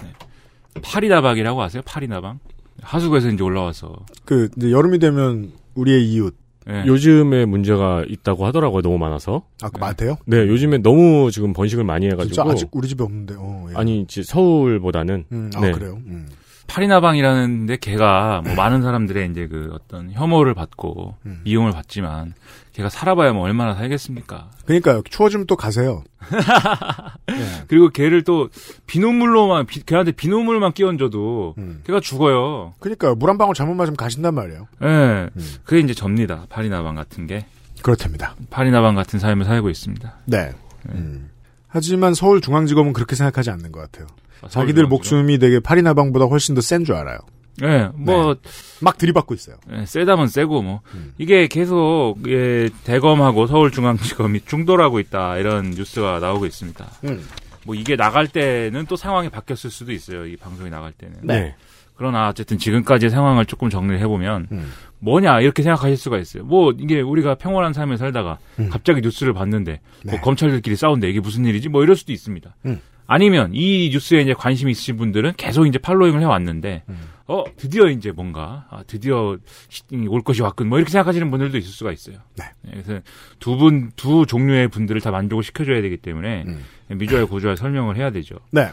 파리다방이라고 아세요? 파리다방? 하수구에서 이제 올라와서. 그, 이제 여름이 되면 우리의 이웃. 네. 요즘에 문제가 있다고 하더라고요, 너무 많아서. 아, 그 많대요? 네, 요즘에 너무 지금 번식을 많이 해가지고. 진짜 아직 우리 집에 없는데, 어, 예. 아니, 이제 서울보다는. 음, 아, 네. 그래요? 음. 파리나방이라는데 걔가 뭐 많은 사람들의 이제 그 어떤 혐오를 받고 음. 이용을 받지만 걔가 살아봐야 뭐 얼마나 살겠습니까? 그러니까요. 추워지면 또 가세요. 그리고 걔를 또 비눗물로만 비- 걔한테 비눗물만 끼얹어도 음. 걔가 죽어요. 그러니까요. 물 한 방울 잘못 맞으면 가신단 말이에요. 예. 음. 그게 이제 접니다. 파리나방 같은 게. 그렇답니다. 파리나방 같은 삶을 살고 있습니다. 네. 음. 하지만 서울중앙지검은 그렇게 생각하지 않는 것 같아요. 자기들 서울중앙지검. 목숨이 되게 파리나방보다 훨씬 더 센 줄 알아요. 예, 뭐, 막 들이받고 있어요. 예, 세다면 세고, 뭐. 음. 이게 계속, 예, 대검하고 서울중앙지검이 충돌하고 있다, 이런 뉴스가 나오고 있습니다. 음. 뭐, 이게 나갈 때는 또 상황이 바뀌었을 수도 있어요, 이 방송이 나갈 때는. 네. 그러나, 어쨌든 지금까지의 상황을 조금 정리를 해보면, 음. 뭐냐, 이렇게 생각하실 수가 있어요. 뭐, 이게 우리가 평온한 삶을 살다가, 음. 갑자기 뉴스를 봤는데, 뭐 네. 검찰들끼리 싸운데 이게 무슨 일이지? 뭐 이럴 수도 있습니다. 음. 아니면 이 뉴스에 이제 관심 이 있으신 분들은 계속 이제 팔로잉을 해왔는데, 음. 어, 드디어 이제 뭔가, 아, 드디어 시- 올 것이 왔군, 뭐 이렇게 생각하시는 분들도 있을 수가 있어요. 네. 그래서 두 분, 두 종류의 분들을 다 만족을 시켜줘야 되기 때문에, 음. 미주알 고주알 설명을 해야 되죠. 네.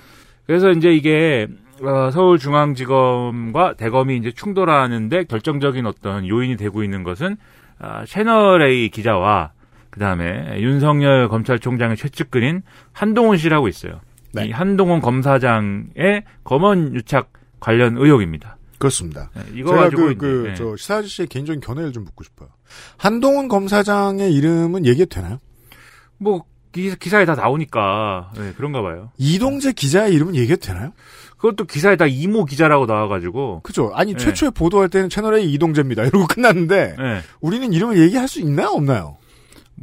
그래서 이제 이게 어, 서울중앙지검과 대검이 이제 충돌하는데 결정적인 어떤 요인이 되고 있는 것은 아, 채널 A 기자와 그 다음에 윤석열 검찰총장의 최측근인 한동훈 씨라고 있어요. 네. 이 한동훈 검사장의 검언 유착 관련 의혹입니다. 그렇습니다. 네, 이거 제가 그, 그, 네. 저, 시사 아저씨의 개인적인 견해를 좀 묻고 싶어요. 한동훈 검사장의 이름은 얘기해도 되나요? 뭐 기, 기사 에 다 나오니까 네, 그런가 봐요. 이동재 기자의 이름은 얘기해도 되나요? 그것도 기사에 다 이모 기자라고 나와가지고 그죠? 아니, 네. 최초에 보도할 때는 채널A 이동재입니다. 이러고 끝났는데, 네. 우리는 이름을 얘기할 수 있나요? 없나요?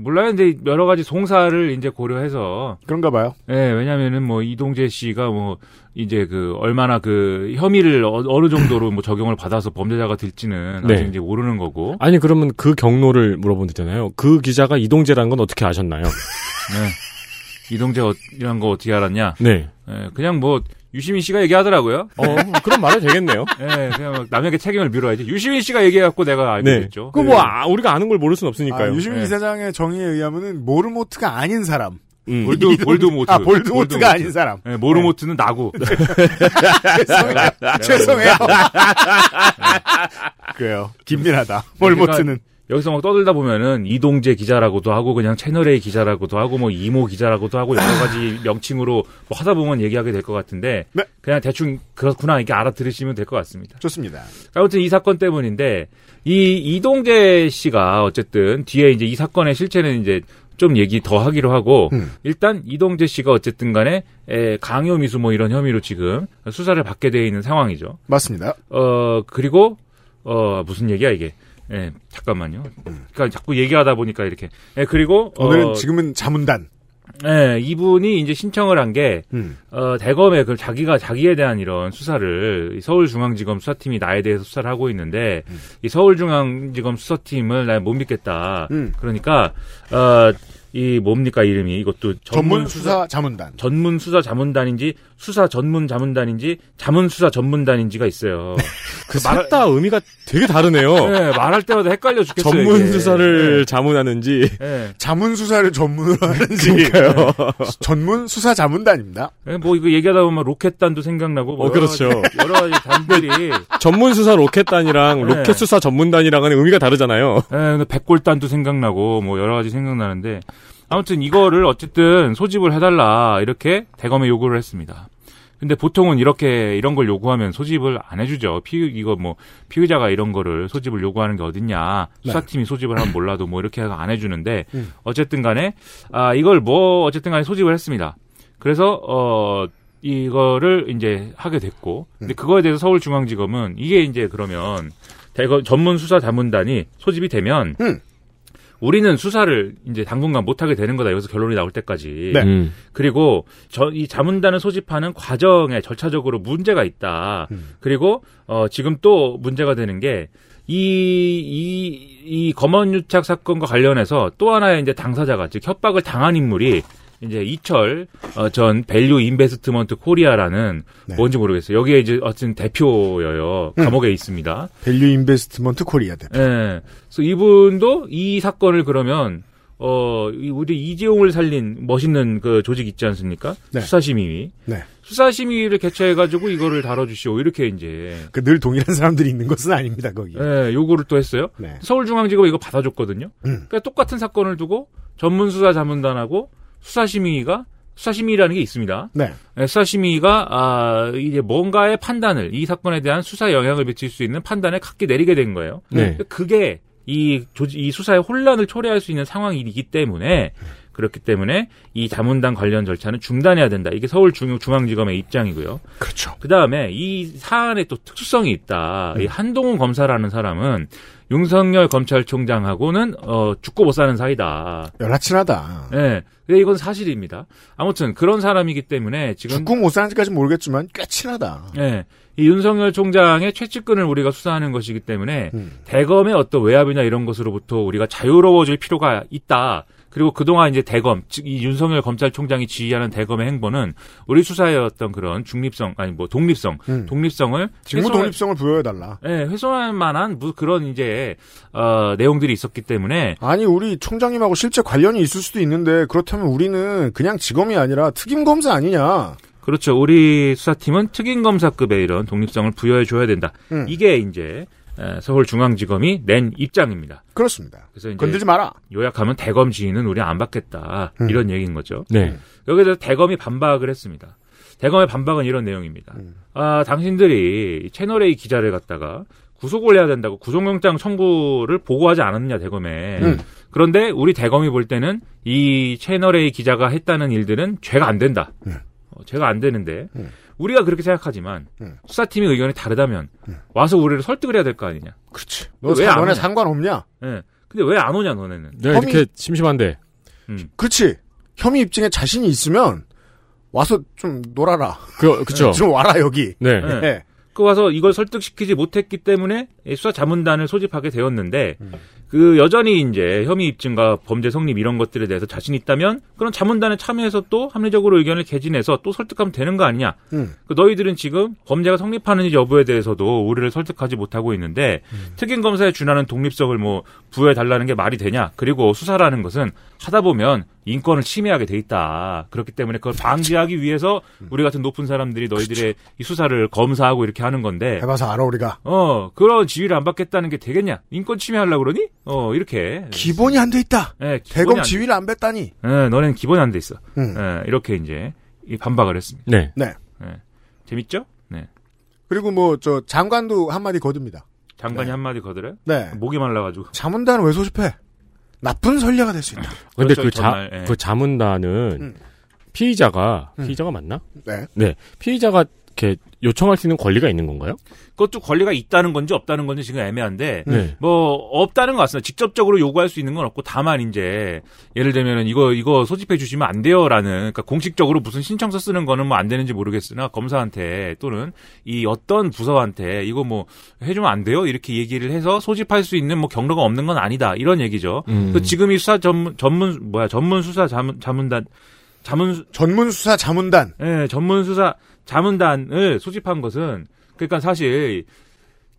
몰라요. 근데 여러 가지 송사를 이제 고려해서 그런가 봐요. 예, 왜냐면은 뭐 이동재 씨가 뭐 이제 그 얼마나 그 혐의를 어- 어느 정도로 뭐 적용을 받아서 범죄자가 될지는 네. 아직 이제 모르는 거고. 아니, 그러면 그 경로를 물어보면 되잖아요. 그 기자가 이동재라는 건 어떻게 아셨나요? 네. 이동재 어, 이란 거 어떻게 알았냐? 네. 예, 그냥 뭐 유시민 씨가 얘기하더라고요. 어, 그럼 말해도 되겠네요. 예, 그냥 막 남에게 책임을 밀어야지. 유시민 씨가 얘기해갖고 내가 알게 네. 됐죠. 그 뭐, 아, 우리가 아는 걸 모를 순 아, 없으니까요. 유시민 네. 이사장의 정의에 의하면은, 모르모트가 아닌 사람. 음. 볼드, 볼드모트. 아, 볼드모트가 볼드모트. 아닌 사람. 예, 모르모트는 나고. 죄송해요. 죄송해요. 그래요. 김민하다. 볼모트는. 여기서 막 떠들다 보면은 이동재 기자라고도 하고 그냥 채널A 기자라고도 하고 뭐 이모 기자라고도 하고 여러 가지 명칭으로 뭐 하다 보면 얘기하게 될 것 같은데 네. 그냥 대충 그렇구나 이렇게 알아들으시면 될 것 같습니다. 좋습니다. 아무튼 이 사건 때문인데 이 이동재 씨가 어쨌든 뒤에 이제 이 사건의 실체는 이제 좀 얘기 더 하기로 하고 음. 일단 이동재 씨가 어쨌든 간에 에, 강요 미수 뭐 이런 혐의로 지금 수사를 받게 돼 있는 상황이죠. 맞습니다. 어, 그리고, 어, 무슨 얘기야, 이게. 예, 잠깐만요. 그러니까 자꾸 얘기하다 보니까 이렇게. 예, 그리고, 오늘은 어, 지금은 자문단. 예, 이분이 이제 신청을 한 게, 음. 어, 대검에 그 자기가 자기에 대한 이런 수사를 이 서울중앙지검 수사팀이 나에 대해서 수사를 하고 있는데 이 서울중앙지검 수사팀을 나 못 믿겠다. 음. 그러니까 어 이 뭡니까 이름이 이것도 전문 수사 자문단. 전문 수사 자문단인지 수사 전문 자문단인지 자문 수사 전문단인지가 있어요. 그셋다 의미가 되게 다르네요. 네, 말할 때마다 헷갈려 죽겠어요. 전문 이게. 수사를 자문하는지. 네. 자문 수사를 전문으로 하는지. 그러니까요. 전문 수사 자문단입니다. 네, 뭐 이거 얘기하다 보면 로켓단도 생각나고 뭐 어, 그렇죠. 여러 가지, 단들이 전문 수사 로켓단이랑 네. 로켓 수사 전문단이랑은 의미가 다르잖아요. 예, 백골단도 생각나고 뭐 여러 가지 생각나는데 아무튼 이거를 어쨌든 소집을 해달라 이렇게 대검에 요구를 했습니다. 근데 보통은 이렇게 이런 걸 요구하면 소집을 안 해주죠. 피 이거 뭐 피의자가 이런 거를 소집을 요구하는 게 어딨냐 수사팀이 소집을 하면 몰라도 뭐 이렇게 안 해주는데 음. 어쨌든간에 아 이걸 뭐 어쨌든간에 소집을 했습니다. 그래서 어 이거를 이제 하게 됐고 근데 그거에 대해서 서울중앙지검은 이게 이제 그러면 대검 전문 수사 자문단이 소집이 되면 음. 우리는 수사를 이제 당분간 못하게 되는 거다. 여기서 결론이 나올 때까지. 네. 음. 그리고 저 이 자문단을 소집하는 과정에 절차적으로 문제가 있다. 음. 그리고 어 지금 또 문제가 되는 게 이, 이, 이 검언유착 사건과 관련해서 또 하나의 이제 당사자가, 즉 협박을 당한 인물이 이제 이철 어, 전 밸류 인베스트먼트 코리아라는 네. 뭔지 모르겠어요. 여기에 이제 어쨌든 대표여요. 음. 감옥에 있습니다. 밸류 인베스트먼트 코리아 대표. 예. 그래서 이분도 이 사건을 그러면 어, 이 우리 이재용을 살린 멋있는 그 조직 있지 않습니까? 네. 수사심의위. 네. 수사심의위를 개최해가지고 이거를 다뤄주시오. 이렇게 이제, 그 늘 동일한 사람들이 있는 것은 아닙니다, 거기. 예, 요구를 또 했어요. 네. 서울중앙지검이 이거 받아줬거든요. 음. 그러니까 똑같은 사건을 두고 전문수사 자문단하고 수사심의위가 수사심의라는 게 있습니다. 네. 예, 수사심의가 아 이제 뭔가의 판단을 이 사건에 대한 수사 영향을 미칠 수 있는 판단을 각기 내리게 된 거예요. 네. 그게 이 조지 이 수사의 혼란을 초래할 수 있는 상황이기 때문에 그렇기 때문에 이 자문단 관련 절차는 중단해야 된다. 이게 서울 중, 중앙지검의 입장이고요. 그렇죠. 그 다음에 이 사안에 또 특수성이 있다. 이 한동훈 검사라는 사람은 윤석열 검찰총장하고는 어 죽고 못 사는 사이다. 연하친하다. 예. 근데 이건 사실입니다. 아무튼 그런 사람이기 때문에 지금 죽고 못 사는지까지 모르겠지만 꽤 친하다. 예. 이 윤석열 총장의 최측근을 우리가 수사하는 것이기 때문에 음. 대검의 어떤 외압이나 이런 것으로부터 우리가 자유로워질 필요가 있다. 그리고 그동안 이제 대검, 즉 이 윤석열 검찰총장이 지휘하는 대검의 행보는 우리 수사의 어떤 그런 중립성, 아니 뭐 독립성, 음. 독립성을 직무 훼손할- 독립성을 부여해 달라. 예, 훼손할 만한 무 그런 이제 어 내용들이 있었기 때문에 아니, 우리 총장님하고 실제 관련이 있을 수도 있는데, 그렇다면 우리는 그냥 직검이 아니라 특임 검사 아니냐. 그렇죠. 우리 수사팀은 특임 검사급의 이런 독립성을 부여해 줘야 된다. 음. 이게 이제 에, 서울중앙지검이 낸 입장입니다. 그렇습니다. 그래서 이제 건들지 마라. 요약하면 대검 지휘는 우리 안 받겠다. 음. 이런 얘기인 거죠. 네. 여기에 대해서 대검이 반박을 했습니다. 대검의 반박은 이런 내용입니다. 음. 아, 당신들이 채널A 기자를 갖다가 구속을 해야 된다고 구속영장 청구를 보고하지 않았느냐, 대검에. 음. 그런데 우리 대검이 볼 때는 이 채널A 기자가 했다는 일들은 죄가 안 된다. 음. 어, 죄가 안 되는데 음. 우리가 그렇게 생각하지만 음. 수사팀의 의견이 다르다면 와서 우리를 설득을 해야 될 거 아니냐. 그렇지. 너왜 사- 안 너네 오냐? 상관없냐? 예. 근데 왜 안 오냐, 너네는. 내가 혐의- 이렇게 심심한데. 그렇지. 혐의 입증에 자신이 있으면 와서 좀 놀아라. 그, 그쵸. 좀 와라 여기. 네. 네. 네. 그 와서 이걸 설득시키지 못했기 때문에 수사 자문단을 소집하게 되었는데 음. 그 여전히 이제 혐의 입증과 범죄 성립 이런 것들에 대해서 자신 있다면 그런 자문단에 참여해서 또 합리적으로 의견을 개진해서 또 설득하면 되는 거 아니냐? 음. 그 너희들은 지금 범죄가 성립하는지 여부에 대해서도 우리를 설득하지 못하고 있는데 음. 특임 검사에 준하는 독립성을 뭐 부여해 달라는 게 말이 되냐? 그리고 수사라는 것은 하다 보면 인권을 침해하게 돼 있다. 그렇기 때문에 그걸 방지하기 위해서 음. 우리 같은 높은 사람들이 너희들의 이 수사를 검사하고 이렇게 하는 건데 해봐서 알아 우리가. 어 그런 지위를 안 받겠다는 게 되겠냐? 인권 침해하려고 그러니? 어 이렇게 기본이 안 돼 있다. 예, 기본이 대검 안 지위를 안 뺐다니. 돼. 예, 너네는 기본이 안 돼 있어. 음. 예, 이렇게 이제 이 반박을 했습니다. 네. 네. 예. 재밌죠? 네. 그리고 뭐 저 장관도 한마디 거둡니다. 장관이 네. 한마디 거들어요? 네. 목이 말라가지고. 자문단을 왜 소집해? 나쁜 선례가 될 수 있다. 근데 그렇죠, 그 자, 정말, 예. 그 자문단은 음. 피의자가, 음. 피의자가 맞나? 네. 네. 피의자가 이렇게 요청할 수 있는 권리가 있는 건가요? 그것도 권리가 있다는 건지 없다는 건지 지금 애매한데 네. 뭐 없다는 것 같습니다. 직접적으로 요구할 수 있는 건 없고 다만 이제 예를 들면은 이거 이거 소집해 주시면 안 돼요라는 그러니까 공식적으로 무슨 신청서 쓰는 거는 뭐 안 되는지 모르겠으나 검사한테 또는 이 어떤 부서한테 이거 뭐 해주면 안 돼요 이렇게 얘기를 해서 소집할 수 있는 뭐 경로가 없는 건 아니다 이런 얘기죠. 음. 그 지금 이 수사 전문 전문 뭐야 전문 수사 자문 자문단 자문 수- 전문 수사 자문단. 예, 전문 수사 자문단을 소집한 것은 그러니까 사실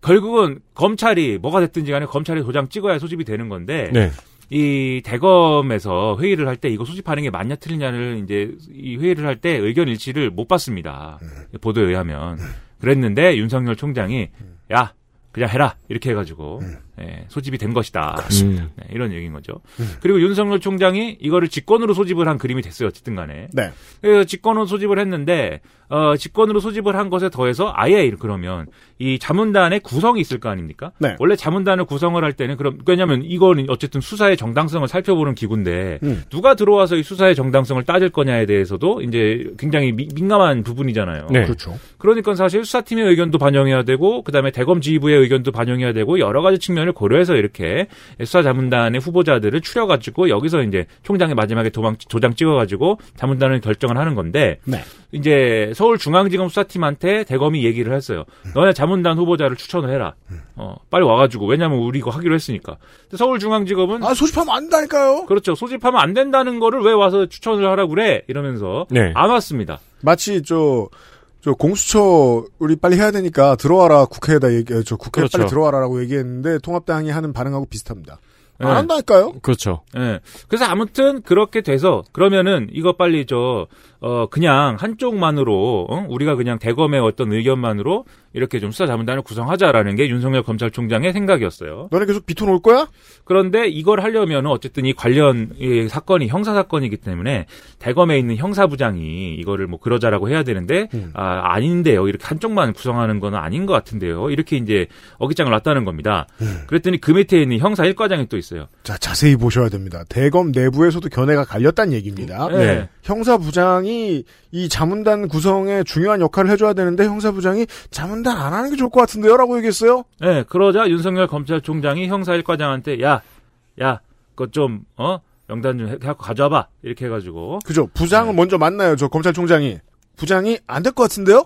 결국은 검찰이 뭐가 됐든지 간에 검찰이 도장 찍어야 소집이 되는 건데 네. 이 대검에서 회의를 할 때 이거 소집하는 게 맞냐 틀리냐를 이제 이 회의를 할 때 의견 일치를 못 봤습니다. 보도에 의하면 그랬는데 윤석열 총장이 야 그냥 해라 이렇게 해가지고 예, 소집이 된 것이다. 음. 네, 이런 얘기인 거죠. 그리고 윤석열 총장이 이거를 직권으로 소집을 한 그림이 됐어요. 어쨌든 간에. 네. 그래서 직권으로 소집을 했는데 어, 직권으로 소집을 한 것에 더해서 아예 이- 그러면 이 자문단의 구성이 있을 거 아닙니까? 네. 원래 자문단을 구성을 할 때는 그럼 왜냐하면 이거는 어쨌든 수사의 정당성을 살펴보는 기구인데 음. 누가 들어와서 이 수사의 정당성을 따질 거냐에 대해서도 이제 굉장히 미- 민감한 부분이잖아요. 네. 그렇죠. 그러니까 사실 수사팀의 의견도 반영해야 되고 그다음에 대검 지휘부의 의견도 반영해야 되고 여러 가지 측면을 고려해서 이렇게 수사자문단의 후보자들을 추려가지고 여기서 이제 총장이 마지막에 도망, 도장 찍어가지고 자문단을 결정을 하는 건데 네. 이제 서울중앙지검 수사팀한테 대검이 얘기를 했어요. 너네 자문단 후보자를 추천을 해라. 어, 빨리 와가지고 왜냐면 우리 이거 하기로 했으니까. 서울중앙지검은 아, 소집하면 안 된다니까요. 그렇죠. 소집하면 안 된다는 거를 왜 와서 추천을 하라고 그래? 이러면서 네. 안 왔습니다. 마치 저, 저 공수처 우리 빨리 해야 되니까 들어와라 국회에다 얘기, 저 국회 에 그렇죠. 빨리 들어와라라고 얘기했는데 통합당이 하는 반응하고 비슷합니다. 네. 안 한다니까요. 그렇죠. 예. 그래서 아무튼 그렇게 돼서 그러면은 이거 빨리 저 어 그냥 한쪽만으로 어? 우리가 그냥 대검의 어떤 의견만으로 이렇게 좀 수사 자문단을 구성하자라는 게 윤석열 검찰총장의 생각이었어요. 너네 계속 비토 놓을 거야? 그런데 이걸 하려면 어쨌든 이 관련 이 사건이 형사 사건이기 때문에 대검에 있는 형사부장이 이거를 뭐 그러자라고 해야 되는데 음. 아 아닌데요 이렇게 한쪽만 구성하는 건 아닌 것 같은데요 이렇게 이제 어깃장을 놨다는 겁니다. 음. 그랬더니 그 밑에 있는 형사 1과장이 또 있어요. 자, 자세히 보셔야 됩니다. 대검 내부에서도 견해가 갈렸다는 얘기입니다. 네. 형사부장이 이 자문단 구성에 중요한 역할을 해줘야 되는데 형사부장이 자문단 안 하는 게 좋을 것 같은데요? 라고 얘기했어요. 네, 그러자 윤석열 검찰총장이 형사 1과장한테 야, 야, 그거 좀, 어? 명단 좀 해- 해갖고 가져와봐. 이렇게 해가지고. 그죠? 네. 부장을 먼저 만나요. 저 검찰총장이. 부장이 안 될 것 같은데요?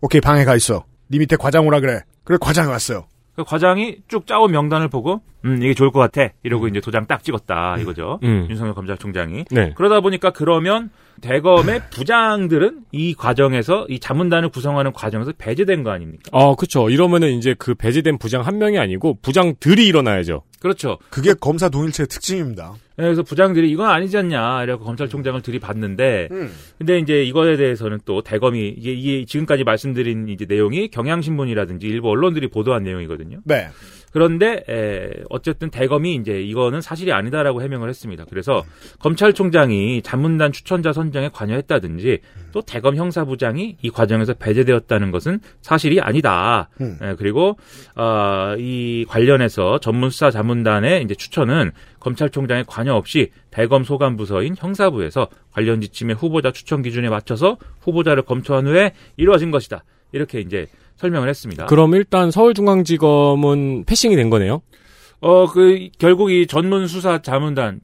오케이, 방에 가 있어. 네 밑에 과장 오라 그래. 그래, 과장이 왔어요. 그 과장이 쭉 짜온 명단을 보고, 음, 이게 좋을 것 같아. 이러고 이제 도장 딱 찍었다. 이거죠. 음. 윤석열 검찰총장이. 네. 그러다 보니까 그러면 대검의 부장들은 이 과정에서, 이 자문단을 구성하는 과정에서 배제된 거 아닙니까? 어, 그쵸. 이러면은 이제 그 배제된 부장 한 명이 아니고 부장들이 일어나야죠. 그렇죠. 그게 검사 동일체의 특징입니다. 네, 그래서 부장들이 이건 아니지 않냐. 이래고 검찰총장을 들이받는데, 음. 근데 이제 이거에 대해서는 또 대검이 이게, 이게 지금까지 말씀드린 이제 내용이 경향신문이라든지 일부 언론들이 보도한 내용이거든요. 네. 그런데 에, 어쨌든 대검이 이제 이거는 사실이 아니다라고 해명을 했습니다. 그래서 검찰총장이 자문단 추천자 선정에 관여했다든지 또 대검 형사부장이 이 과정에서 배제되었다는 것은 사실이 아니다. 음. 에, 그리고 어, 이 관련해서 전문수사 자문단의 이제 추천은 검찰총장의 관여 없이 대검 소관 부서인 형사부에서 관련 지침의 후보자 추천 기준에 맞춰서 후보자를 검토한 후에 이루어진 것이다. 이렇게 이제 설명을 했습니다. 그럼 일단 서울중앙지검은 패싱이 된 거네요. 어, 그, 결국 이 전문 수사 자문단의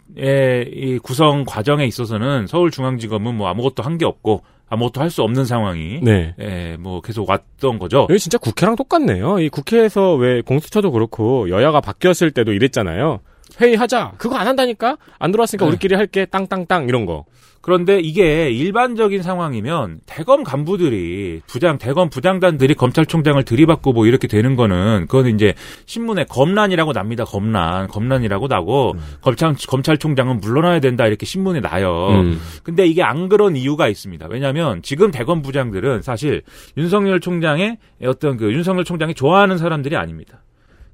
이 구성 과정에 있어서는 서울중앙지검은 뭐 아무것도 한 게 없고 아무것도 할 수 없는 상황이 네. 예, 뭐 계속 왔던 거죠. 여기 진짜 국회랑 똑같네요. 이 국회에서 왜 공수처도 그렇고 여야가 바뀌었을 때도 이랬잖아요. 회의하자. 그거 안 한다니까? 안 들어왔으니까 네. 우리끼리 할게. 땅땅땅 이런 거. 그런데 이게 일반적인 상황이면 대검 간부들이 부장 대검 부장단들이 검찰총장을 들이받고 뭐 이렇게 되는 거는 그거는 이제 신문에 검란이라고 납니다. 검란 검란이라고 나고 검찰 검찰총장은 물러나야 된다 이렇게 신문에 나요. 음. 근데 이게 안 그런 이유가 있습니다. 왜냐하면 지금 대검 부장들은 사실 윤석열 총장의 어떤 그 윤석열 총장이 좋아하는 사람들이 아닙니다.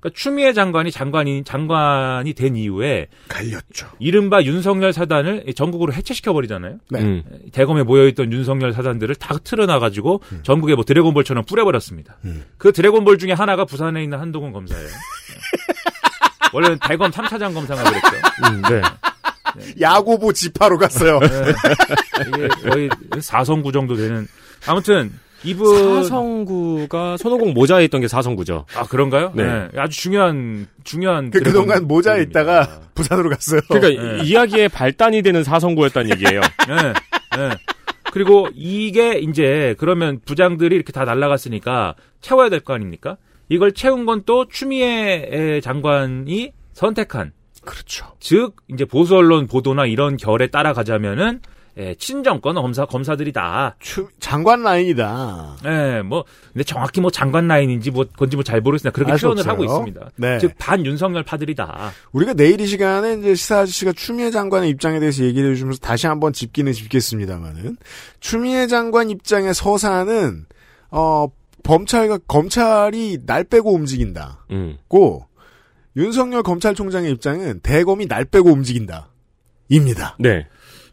그러니까 추미애 장관이 장관이 장관이 된 이후에 갈렸죠. 이른바 윤석열 사단을 전국으로 해체시켜 버리잖아요. 네. 음. 대검에 모여있던 윤석열 사단들을 다 틀어놔가지고 전국에 뭐 드래곤볼처럼 뿌려버렸습니다. 음. 그 드래곤볼 중에 하나가 부산에 있는 한동훈 검사예요. 네. 원래 는 대검 3차장 검사가 그랬죠. 음, 네. 야고보 지파로 갔어요. 이게 거의 4성구 정도 되는. 아무튼 이분 사성구가 손오공 모자에 있던 게 사성구죠. 아 그런가요? 네. 아주 중요한 중요한 그, 그동안 모자에 드래곤입니다. 있다가 부산으로 갔어요. 그러니까 네. 이- 이야기의 발단이 되는 사성구였다는 얘기예요. 네, 네. 그리고 이게 이제 그러면 부장들이 이렇게 다 날라갔으니까 채워야 될 거 아닙니까? 이걸 채운 건 또 추미애 장관이 선택한 그렇죠. 즉 이제 보수 언론 보도나 이런 결에 따라가자면은 예, 친정권 검사 검사들이다. 추- 장관 라인이다. 예, 뭐 근데 정확히 뭐 장관 라인인지 뭐 건지 뭐 잘 모르겠으나 그렇게 표현을 없어요. 하고 있습니다. 네. 즉 반 윤석열 파들이다. 우리가 내일 이 시간에 이제 시사 아저씨가 추미애 장관의 입장에 대해서 얘기를 해주면서 다시 한번 짚기는 짚겠습니다만은 추미애 장관 입장의 서사는 어 범찰과 검찰이 날 빼고 움직인다. 음. 고 윤석열 검찰총장의 입장은 대검이 날 빼고 움직인다. 입니다. 네.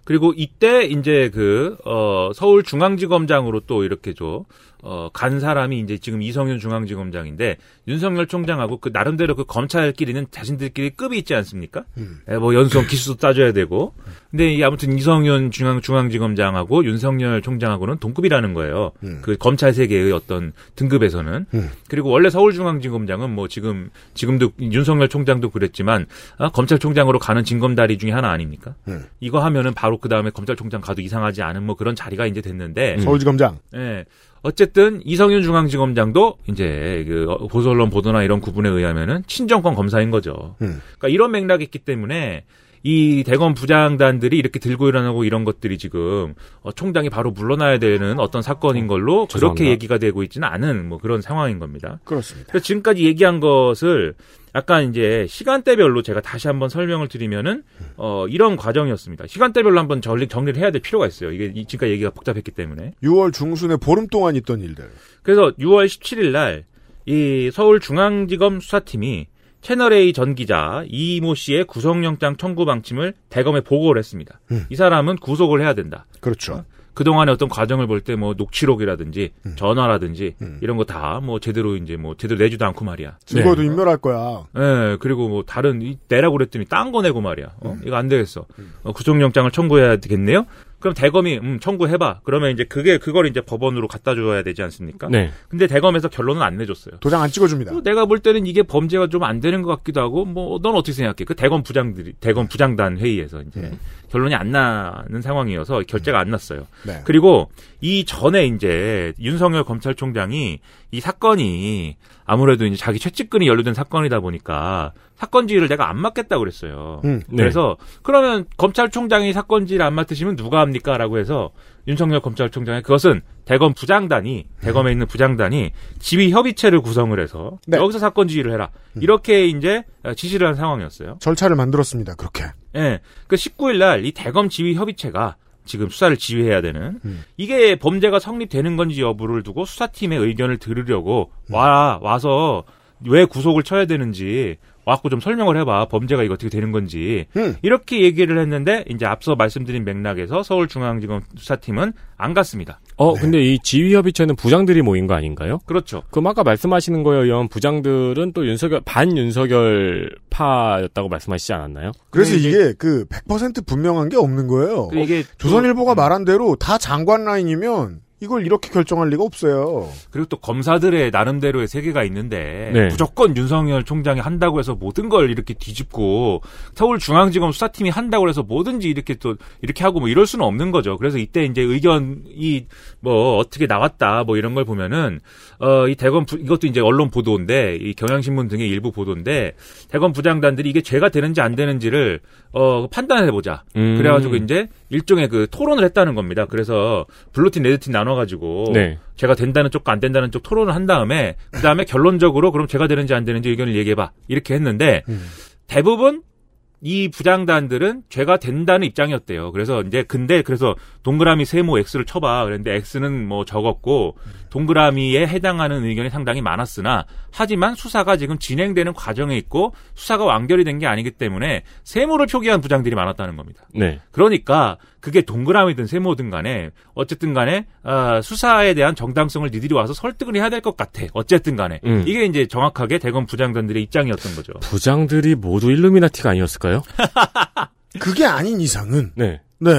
그리고 이때 이제 그, 어, 서울중앙지검장으로 또 이렇게 저, 어, 간 사람이 이제 지금 이성윤 중앙지검장인데 윤석열 총장하고 그 나름대로 그 검찰끼리는 자신들끼리 급이 있지 않습니까? 음. 예, 뭐 연수원 기수도 따져야 되고. 근데 이 아무튼 이성윤 중앙, 중앙지검장하고 윤석열 총장하고는 동급이라는 거예요. 음. 그 검찰 세계의 어떤 등급에서는. 음. 그리고 원래 서울중앙지검장은 뭐 지금, 지금도 윤석열 총장도 그랬지만, 아, 검찰총장으로 가는 징검다리 중에 하나 아닙니까? 음. 이거 하면은 바로 그 다음에 검찰총장 가도 이상하지 않은 뭐 그런 자리가 이제 됐는데, 서울지검장. 예. 어쨌든 이성윤 중앙지검장도 이제 그 보수 언론 보도나 이런 구분에 의하면은 친정권 검사인 거죠. 음. 그러니까 이런 맥락이 있기 때문에 이 대검 부장단들이 이렇게 들고 일어나고 이런 것들이 지금 어, 총장이 바로 물러나야 되는 어떤 사건인 걸로 그렇게 죄송합니다. 얘기가 되고 있지는 않은 뭐 그런 상황인 겁니다. 그렇습니다. 그래서 지금까지 얘기한 것을 약간 이제 시간대별로 제가 다시 한번 설명을 드리면은 어 이런 과정이었습니다. 시간대별로 한번 정리, 정리를 해야 될 필요가 있어요. 이게 이- 지금까지 얘기가 복잡했기 때문에. 6월 중순에 보름 동안 있던 일들. 그래서 6월 17일 날 이 서울중앙지검 수사팀이 채널A 전 기자 이모 씨의 구속영장 청구 방침을 대검에 보고를 했습니다. 음. 이 사람은 구속을 해야 된다. 그렇죠. 그동안의 어떤 과정을 볼 때 뭐 녹취록이라든지 전화라든지 음. 이런 거 다 뭐 제대로 이제 뭐 제대로 내지도 않고 말이야. 증거도 인멸할 거야. 예, 그리고 뭐 다른 이 내라고 그랬더니 딴 거 내고 말이야. 어? 음. 이거 안 되겠어. 어, 구속영장을 청구해야 되겠네요. 그럼 대검이 음 청구해봐. 그러면 이제 그게 그걸 이제 법원으로 갖다 줘야 되지 않습니까? 네. 근데 대검에서 결론은 안 내줬어요. 도장 안 찍어줍니다. 또 내가 볼 때는 이게 범죄가 좀 안 되는 것 같기도 하고 뭐 넌 어떻게 생각해? 그 대검 부장들이 대검 부장단 회의에서 이제 음. 결론이 안 나는 상황이어서 결재가 안 났어요. 네. 그리고 이 전에 이제 윤석열 검찰총장이 이 사건이 아무래도 이제 자기 최측근이 연루된 사건이다 보니까 사건 지휘를 내가 안 맡겠다고 그랬어요. 음. 네. 그래서 그러면 검찰총장이 사건 지휘를 안 맡으시면 누가 합니까?라고 해서 윤석열 검찰총장이 그것은 대검 부장단이 대검에 있는 부장단이 지휘 협의체를 구성을 해서 네. 여기서 사건 지휘를 해라 이렇게 이제 지시를 한 상황이었어요. 절차를 만들었습니다. 그렇게. 예. 그 19일 날 이 대검 지휘 협의체가 지금 수사를 지휘해야 되는 음. 이게 범죄가 성립되는 건지 여부를 두고 수사팀의 의견을 들으려고 와 와서 왜 구속을 쳐야 되는지 와갖고 좀 설명을 해봐 범죄가 이거 어떻게 되는 건지 음. 이렇게 얘기를 했는데 이제 앞서 말씀드린 맥락에서 서울중앙지검 수사팀은 안 갔습니다. 어, 네. 근데 이 지휘협의체는 부장들이 모인 거 아닌가요? 그렇죠. 그럼 아까 말씀하시는 거에 의하면 부장들은 또 윤석열, 반 윤석열 파였다고 말씀하시지 않았나요? 그래서 이게 그 100% 분명한 게 없는 거예요. 그 이게 조선일보가 말한 대로 다 장관 라인이면 이걸 이렇게 결정할 리가 없어요. 그리고 또 검사들의 나름대로의 세계가 있는데 네. 무조건 윤석열 총장이 한다고 해서 모든 걸 이렇게 뒤집고 서울중앙지검 수사팀이 한다고 해서 뭐든지 이렇게 또 이렇게 하고 뭐 이럴 수는 없는 거죠. 그래서 이때 이제 의견이 뭐 어떻게 나왔다 뭐 이런 걸 보면은 어 이 대검 부, 이것도 이제 언론 보도인데 이 경향신문 등의 일부 보도인데 대검 부장단들이 이게 죄가 되는지 안 되는지를 어 판단해 보자. 음. 그래가지고 이제 일종의 그 토론을 했다는 겁니다. 그래서 블루팀 레드팀 나눠가지고 네. 제가 된다는 쪽과 안 된다는 쪽 토론을 한 다음에 그 다음에 결론적으로 그럼 제가 되는지 안 되는지 의견을 얘기해봐 이렇게 했는데 대부분 이 부장단들은 죄가 된다는 입장이었대요. 그래서 이제 근데 그래서 동그라미 세모 X를 쳐봐. 그랬는데 X는 뭐 적었고 동그라미에 해당하는 의견이 상당히 많았으나 하지만 수사가 지금 진행되는 과정에 있고 수사가 완결이 된 게 아니기 때문에 세모를 표기한 부장들이 많았다는 겁니다. 네. 그러니까 그게 동그라미든 세모든 간에 어쨌든 간에 아, 수사에 대한 정당성을 니들이 와서 설득을 해야 될 것 같아. 어쨌든 간에 음. 이게 이제 정확하게 대검 부장단들의 입장이었던 거죠. 부장들이 모두 일루미나티가 아니었을까 요? 그게 아닌 이상은 네. 네.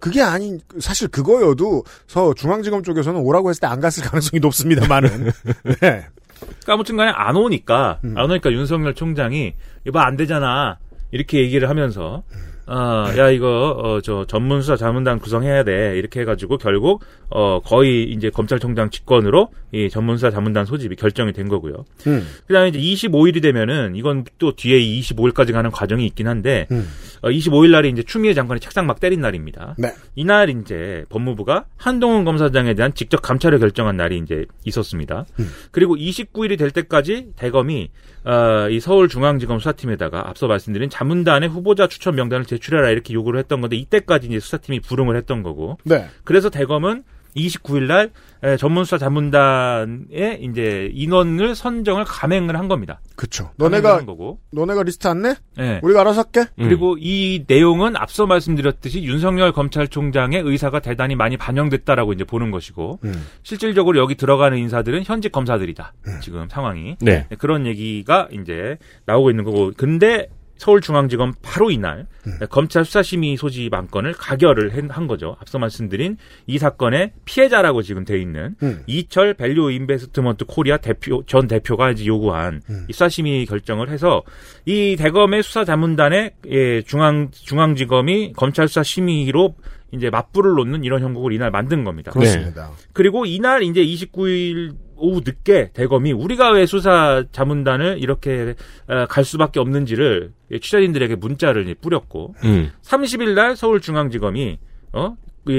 그게 아닌 사실 그거여도 서 중앙지검 쪽에서는 오라고 했을 때 안 갔을 가능성이 높습니다만은. 네. 그러니까 아무튼간에 안 오니까 음. 안 오니까 윤석열 총장이 이거 안 되잖아 이렇게 얘기를 하면서 어, 야 이거 어, 저 전문 수사 자문단 구성해야 돼 이렇게 해가지고 결국 어 거의 이제 검찰총장 직권으로 이 전문 수사 자문단 소집이 결정이 된 거고요. 음. 그다음에 이제 25일이 되면은 이건 또 뒤에 25일까지 가는 과정이 있긴 한데 음. 어, 25일 날이 이제 추미애 장관이 책상 막 때린 날입니다. 네. 이날 이제 법무부가 한동훈 검사장에 대한 직접 감찰을 결정한 날이 이제 있었습니다. 음. 그리고 29일이 될 때까지 대검이 어, 이 서울중앙지검 수사팀에다가 앞서 말씀드린 자문단의 후보자 추천 명단을 제 출해라 이렇게 요구를 했던 건데 이때까지 이제 수사팀이 불응을 했던 거고 네. 그래서 대검은 29일 날 에, 전문 수사 자문단의 이제 인원을 선정을 감행을 한 겁니다. 감행을 너네가 한 거고. 너네가 리스트 안 내? 예. 우리가 알아서 할게. 그리고 이 내용은 앞서 말씀드렸듯이 윤석열 검찰총장의 의사가 대단히 많이 반영됐다라고 이제 보는 것이고 음. 실질적으로 여기 들어가는 인사들은 현직 검사들이다. 지금 상황이 네. 네, 그런 얘기가 이제 나오고 있는 거고 근데 서울중앙지검 바로 이날 네, 검찰 수사심의 소집 안 건을 가결을 한- 한 거죠. 앞서 말씀드린 이 사건의 피해자라고 지금 돼 있는 음. 이철 밸류 인베스트먼트 코리아 대표 전 대표가 이제 요구한 이 수사심의 결정을 해서 이 대검의 수사자문단에 예, 중앙 중앙지검이 검찰 수사심의로 이제 맞불을 놓는 이런 형국을 이날 만든 겁니다. 그렇습니다. 그리고 이날 이제 29일 오후 늦게 대검이 우리가 왜 수사 자문단을 이렇게 어, 갈 수밖에 없는지를 취재진들에게 문자를 뿌렸고 음. 30일 날 서울중앙지검이 어 이,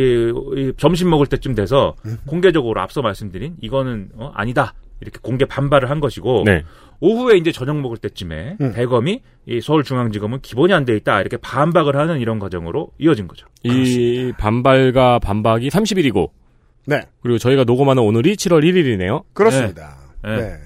이 점심 먹을 때쯤 돼서 공개적으로 앞서 말씀드린 이거는 어, 아니다 이렇게 공개 반발을 한 것이고 네. 오후에 이제 저녁 먹을 때쯤에 음. 대검이 이 서울중앙지검은 기본이 안 돼 있다 이렇게 반박을 하는 이런 과정으로 이어진 거죠. 이 반발과 반박이 30일이고 네. 그리고 저희가 녹음하는 오늘이 7월 1일이네요. 그렇습니다. 네. 네.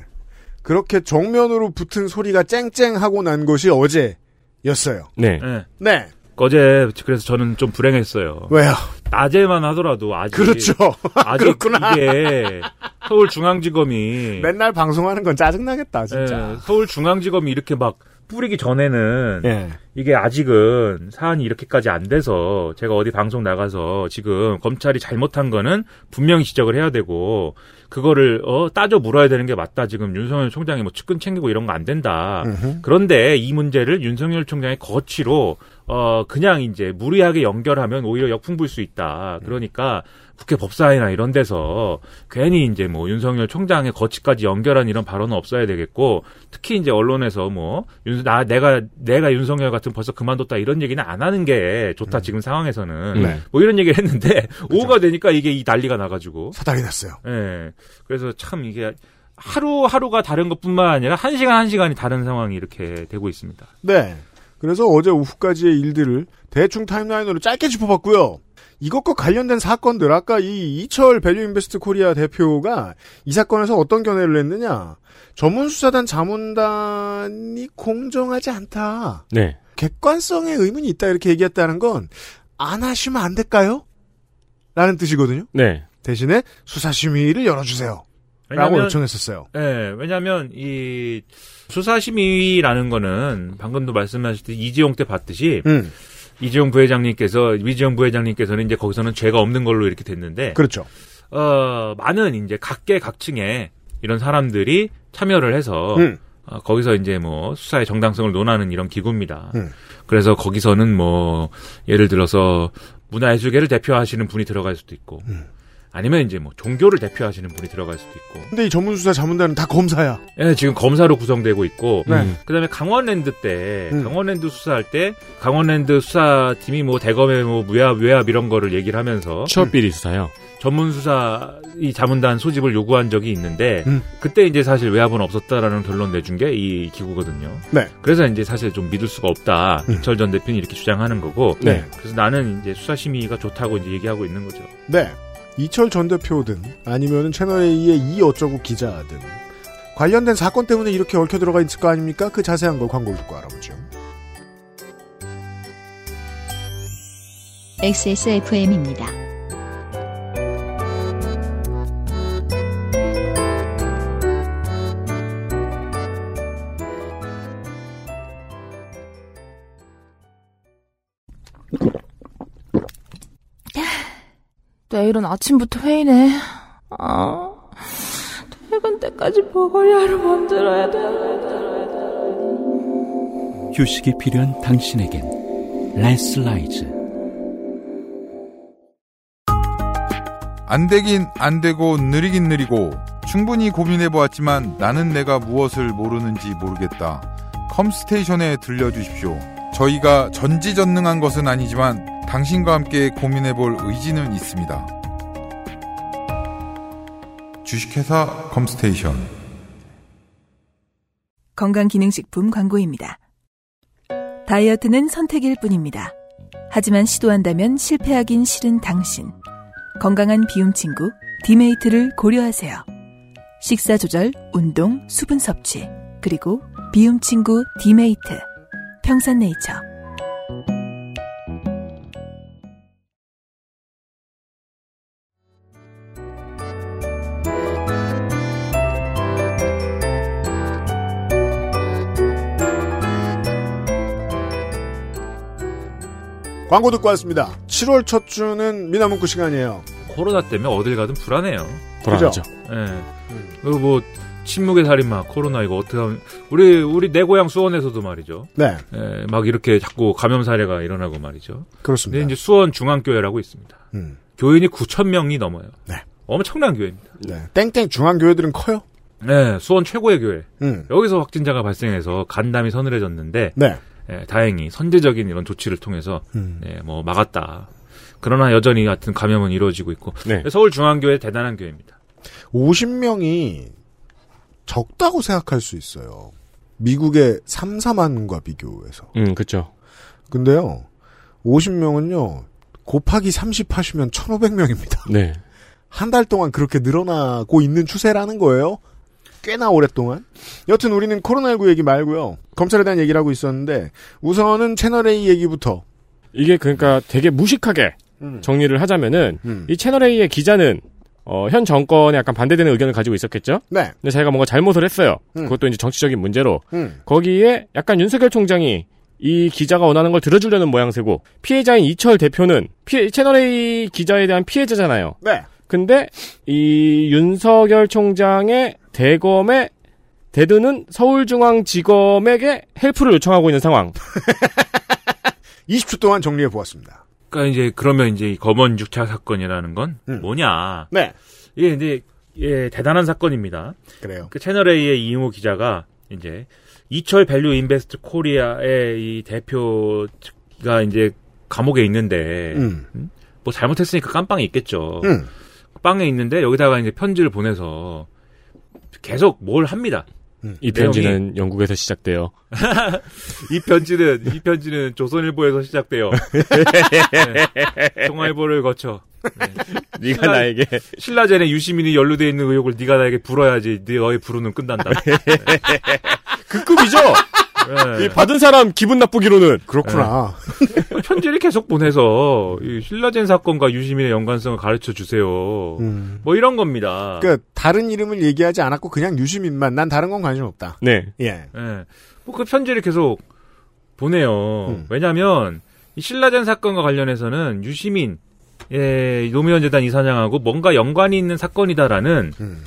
그렇게 정면으로 붙은 소리가 쨍쨍하고 난 것이 어제였어요. 네. 네. 네. 어제 그래서 저는 좀 불행했어요. 왜요? 낮에만 하더라도 아직 그렇죠. 아직 그렇구나. 이게 서울중앙지검이 맨날 방송하는 건 짜증나겠다, 진짜. 예, 서울중앙지검이 이렇게 막 뿌리기 전에는 예. 이게 아직은 사안이 이렇게까지 안 돼서 제가 어디 방송 나가서 지금 검찰이 잘못한 거는 분명히 지적을 해야 되고 그거를 어 따져 물어야 되는 게 맞다. 지금 윤석열 총장이 뭐 측근 챙기고 이런 거 안 된다. 음흠. 그런데 이 문제를 윤석열 총장의 거취로 어 그냥 이제 무리하게 연결하면 오히려 역풍 불 수 있다. 그러니까 국회 법사위나 이런 데서 괜히 이제 뭐 윤석열 총장의 거취까지 연결한 이런 발언은 없어야 되겠고 특히 이제 언론에서 뭐 윤, 나 내가 내가 윤석열 같은 벌써 그만뒀다 이런 얘기는 안 하는 게 좋다 지금 상황에서는 네. 뭐 이런 얘기를 했는데 오후가 되니까 이게 이 난리가 나가지고 사달이 났어요. 예 그래서 참 이게 하루 하루가 다른 것 뿐만 아니라 한 시간 한 시간이 다른 상황이 이렇게 되고 있습니다. 네. 그래서 어제 오후까지의 일들을 대충 타임라인으로 짧게 짚어봤고요. 이것과 관련된 사건들, 아까 이 이철 밸류 인베스트 코리아 대표가 이 사건에서 어떤 견해를 냈느냐. 전문 수사단 자문단이 공정하지 않다. 네. 객관성에 의문이 있다 이렇게 얘기했다는 건 안 하시면 안 될까요? 라는 뜻이거든요. 네. 대신에 수사 심의를 열어주세요. 라고 요청했었어요. 예, 왜냐하면 이 수사심의라는 거는 방금도 말씀하셨듯이 이지용 때 봤듯이 음, 이지용 부회장님께서 이지용 부회장님께서는 이제 거기서는 죄가 없는 걸로 이렇게 됐는데 그렇죠. 어 많은 이제 각계 각층의 이런 사람들이 참여를 해서 음, 어, 거기서 이제 뭐 수사의 정당성을 논하는 이런 기구입니다. 음. 그래서 거기서는 뭐 예를 들어서 문화예술계를 대표하시는 분이 들어갈 수도 있고 음. 아니면 이제 뭐 종교를 대표하시는 분이 들어갈 수도 있고 근데 이 전문수사 자문단은 다 검사야. 예, 지금 검사로 구성되고 있고 네. 음. 그다음에 강원랜드 때 음. 강원랜드 수사할 때 강원랜드 수사팀이 뭐 대검의 뭐 무합 외압 이런 거를 얘기를 하면서 취업 비리 수사요. 전문 수사 이 자문단 소집을 요구한 적이 있는데 음. 그때 이제 사실 외압은 없었다라는 결론 내준 게 이 기구거든요. 네. 그래서 이제 사실 좀 믿을 수가 없다. 음. 이철 전 대표는 이렇게 주장하는 거고. 네. 그래서 나는 이제 수사 심의가 좋다고 이제 얘기하고 있는 거죠. 네. 이철 전 대표든 아니면은 채널A의 이 어쩌고 기자든 관련된 사건 때문에 이렇게 얽혀 들어가 있을 거 아닙니까? 그 자세한 걸 광고를 듣고 알아보죠. XSFM입니다. 내일은 아침부터 회의네. 아, 퇴근 때까지 보고자료를 만들어야 돼. 휴식이 필요한 당신에겐 레슬라이즈 안 되긴 안 되고 느리긴 느리고 충분히 고민해 보았지만 나는 내가 무엇을 모르는지 모르겠다. 컴스테이션에 들려주십시오. 저희가 전지전능한 것은 아니지만 당신과 함께 고민해 볼 의지는 있습니다. 주식회사 컴스테이션 건강기능식품 광고입니다. 다이어트는 선택일 뿐입니다. 하지만 시도한다면 실패하긴 싫은 당신. 건강한 비움 친구 디메이트를 고려하세요. 식사 조절, 운동, 수분 섭취, 그리고 비움 친구 디메이트. 평산네이처. 광고 듣고 왔습니다. 7월 첫 주는 미나문구 시간이에요. 코로나 때문에 어딜 가든 불안해요. 불안하죠. 예. 그리고 뭐 침묵의 살인마 코로나 이거 어떻게 하면 우리 우리 내 고향 수원에서도 말이죠. 네. 예, 막 이렇게 자꾸 감염 사례가 일어나고 말이죠. 그렇습니다. 근데 이제 수원 중앙교회라고 있습니다. 음. 교인이 9천 명이 넘어요. 네. 엄청난 교회입니다. 네. 땡땡 중앙교회들은 커요? 네, 수원 최고의 교회. 음. 여기서 확진자가 발생해서 간담이 서늘해졌는데 네. 예, 다행히 선제적인 이런 조치를 통해서 음. 예, 뭐 막았다. 그러나 여전히 같은 감염은 이루어지고 있고 네. 서울 중앙교회 대단한 교회입니다. 50명이 적다고 생각할 수 있어요. 미국의 3, 4만과 비교해서. 음, 그쵸. 근데요, 50명은요, 곱하기 30 하시면 1,500명입니다. 네. 한 달 동안 그렇게 늘어나고 있는 추세라는 거예요. 꽤나 오랫동안. 여튼 우리는 코로나19 얘기 말고요. 검찰에 대한 얘기를 하고 있었는데, 우선은 채널A 얘기부터. 이게 그러니까 되게 무식하게 음. 정리를 하자면은 음. 이 채널 A의 기자는 어, 현 정권에 약간 반대되는 의견을 가지고 있었겠죠. 네. 근데 자기가 뭔가 잘못을 했어요. 음. 그것도 이제 정치적인 문제로 음. 거기에 약간 윤석열 총장이 이 기자가 원하는 걸 들어주려는 모양새고 피해자인 이철 대표는 피해, 채널 A 기자에 대한 피해자잖아요. 네. 근데 이 윤석열 총장의 대검에 대드는 서울중앙지검에게 help를 요청하고 있는 상황. 20초 동안 정리해 보았습니다. 그러니까 이제 그러면 이제 이 검언 유착 사건이라는 건 음. 뭐냐? 네. 이게 이제 예, 대단한 사건입니다. 그래요. 그 채널 A의 이용호 기자가 이제 이철 밸류 인베스트 코리아의 이 대표가 이제 감옥에 있는데 음. 뭐 잘못했으니까 깜빵에 있겠죠. 음. 빵에 있는데 여기다가 이제 편지를 보내서 계속 뭘 합니다. 이 편지는 영국에서 시작돼요. 이 편지는 이 편지는 조선일보에서 시작돼요. 네. 동아일보를 거쳐. 네 가 신라- 나에게 신라젠에 유시민이 연루돼 있는 의혹을 네가 나에게 불어야지 네 너의 부르는 끝난다. 그 급이죠. 네. 이 받은 사람 기분 나쁘기로는 그렇구나. 편지를 계속 보내서 이 신라젠 사건과 유시민의 연관성을 가르쳐 주세요. 음. 뭐 이런 겁니다. 그러니까 다른 이름을 얘기하지 않았고 그냥 유시민만 난 다른 건 관심 없다. 네. 예. 예. 뭐그 편지를 계속 보내요. 음. 왜냐하면 이 신라젠 사건과 관련해서는 유시민 예, 노무현 재단 이사장하고 뭔가 연관이 있는 사건이다라는 음.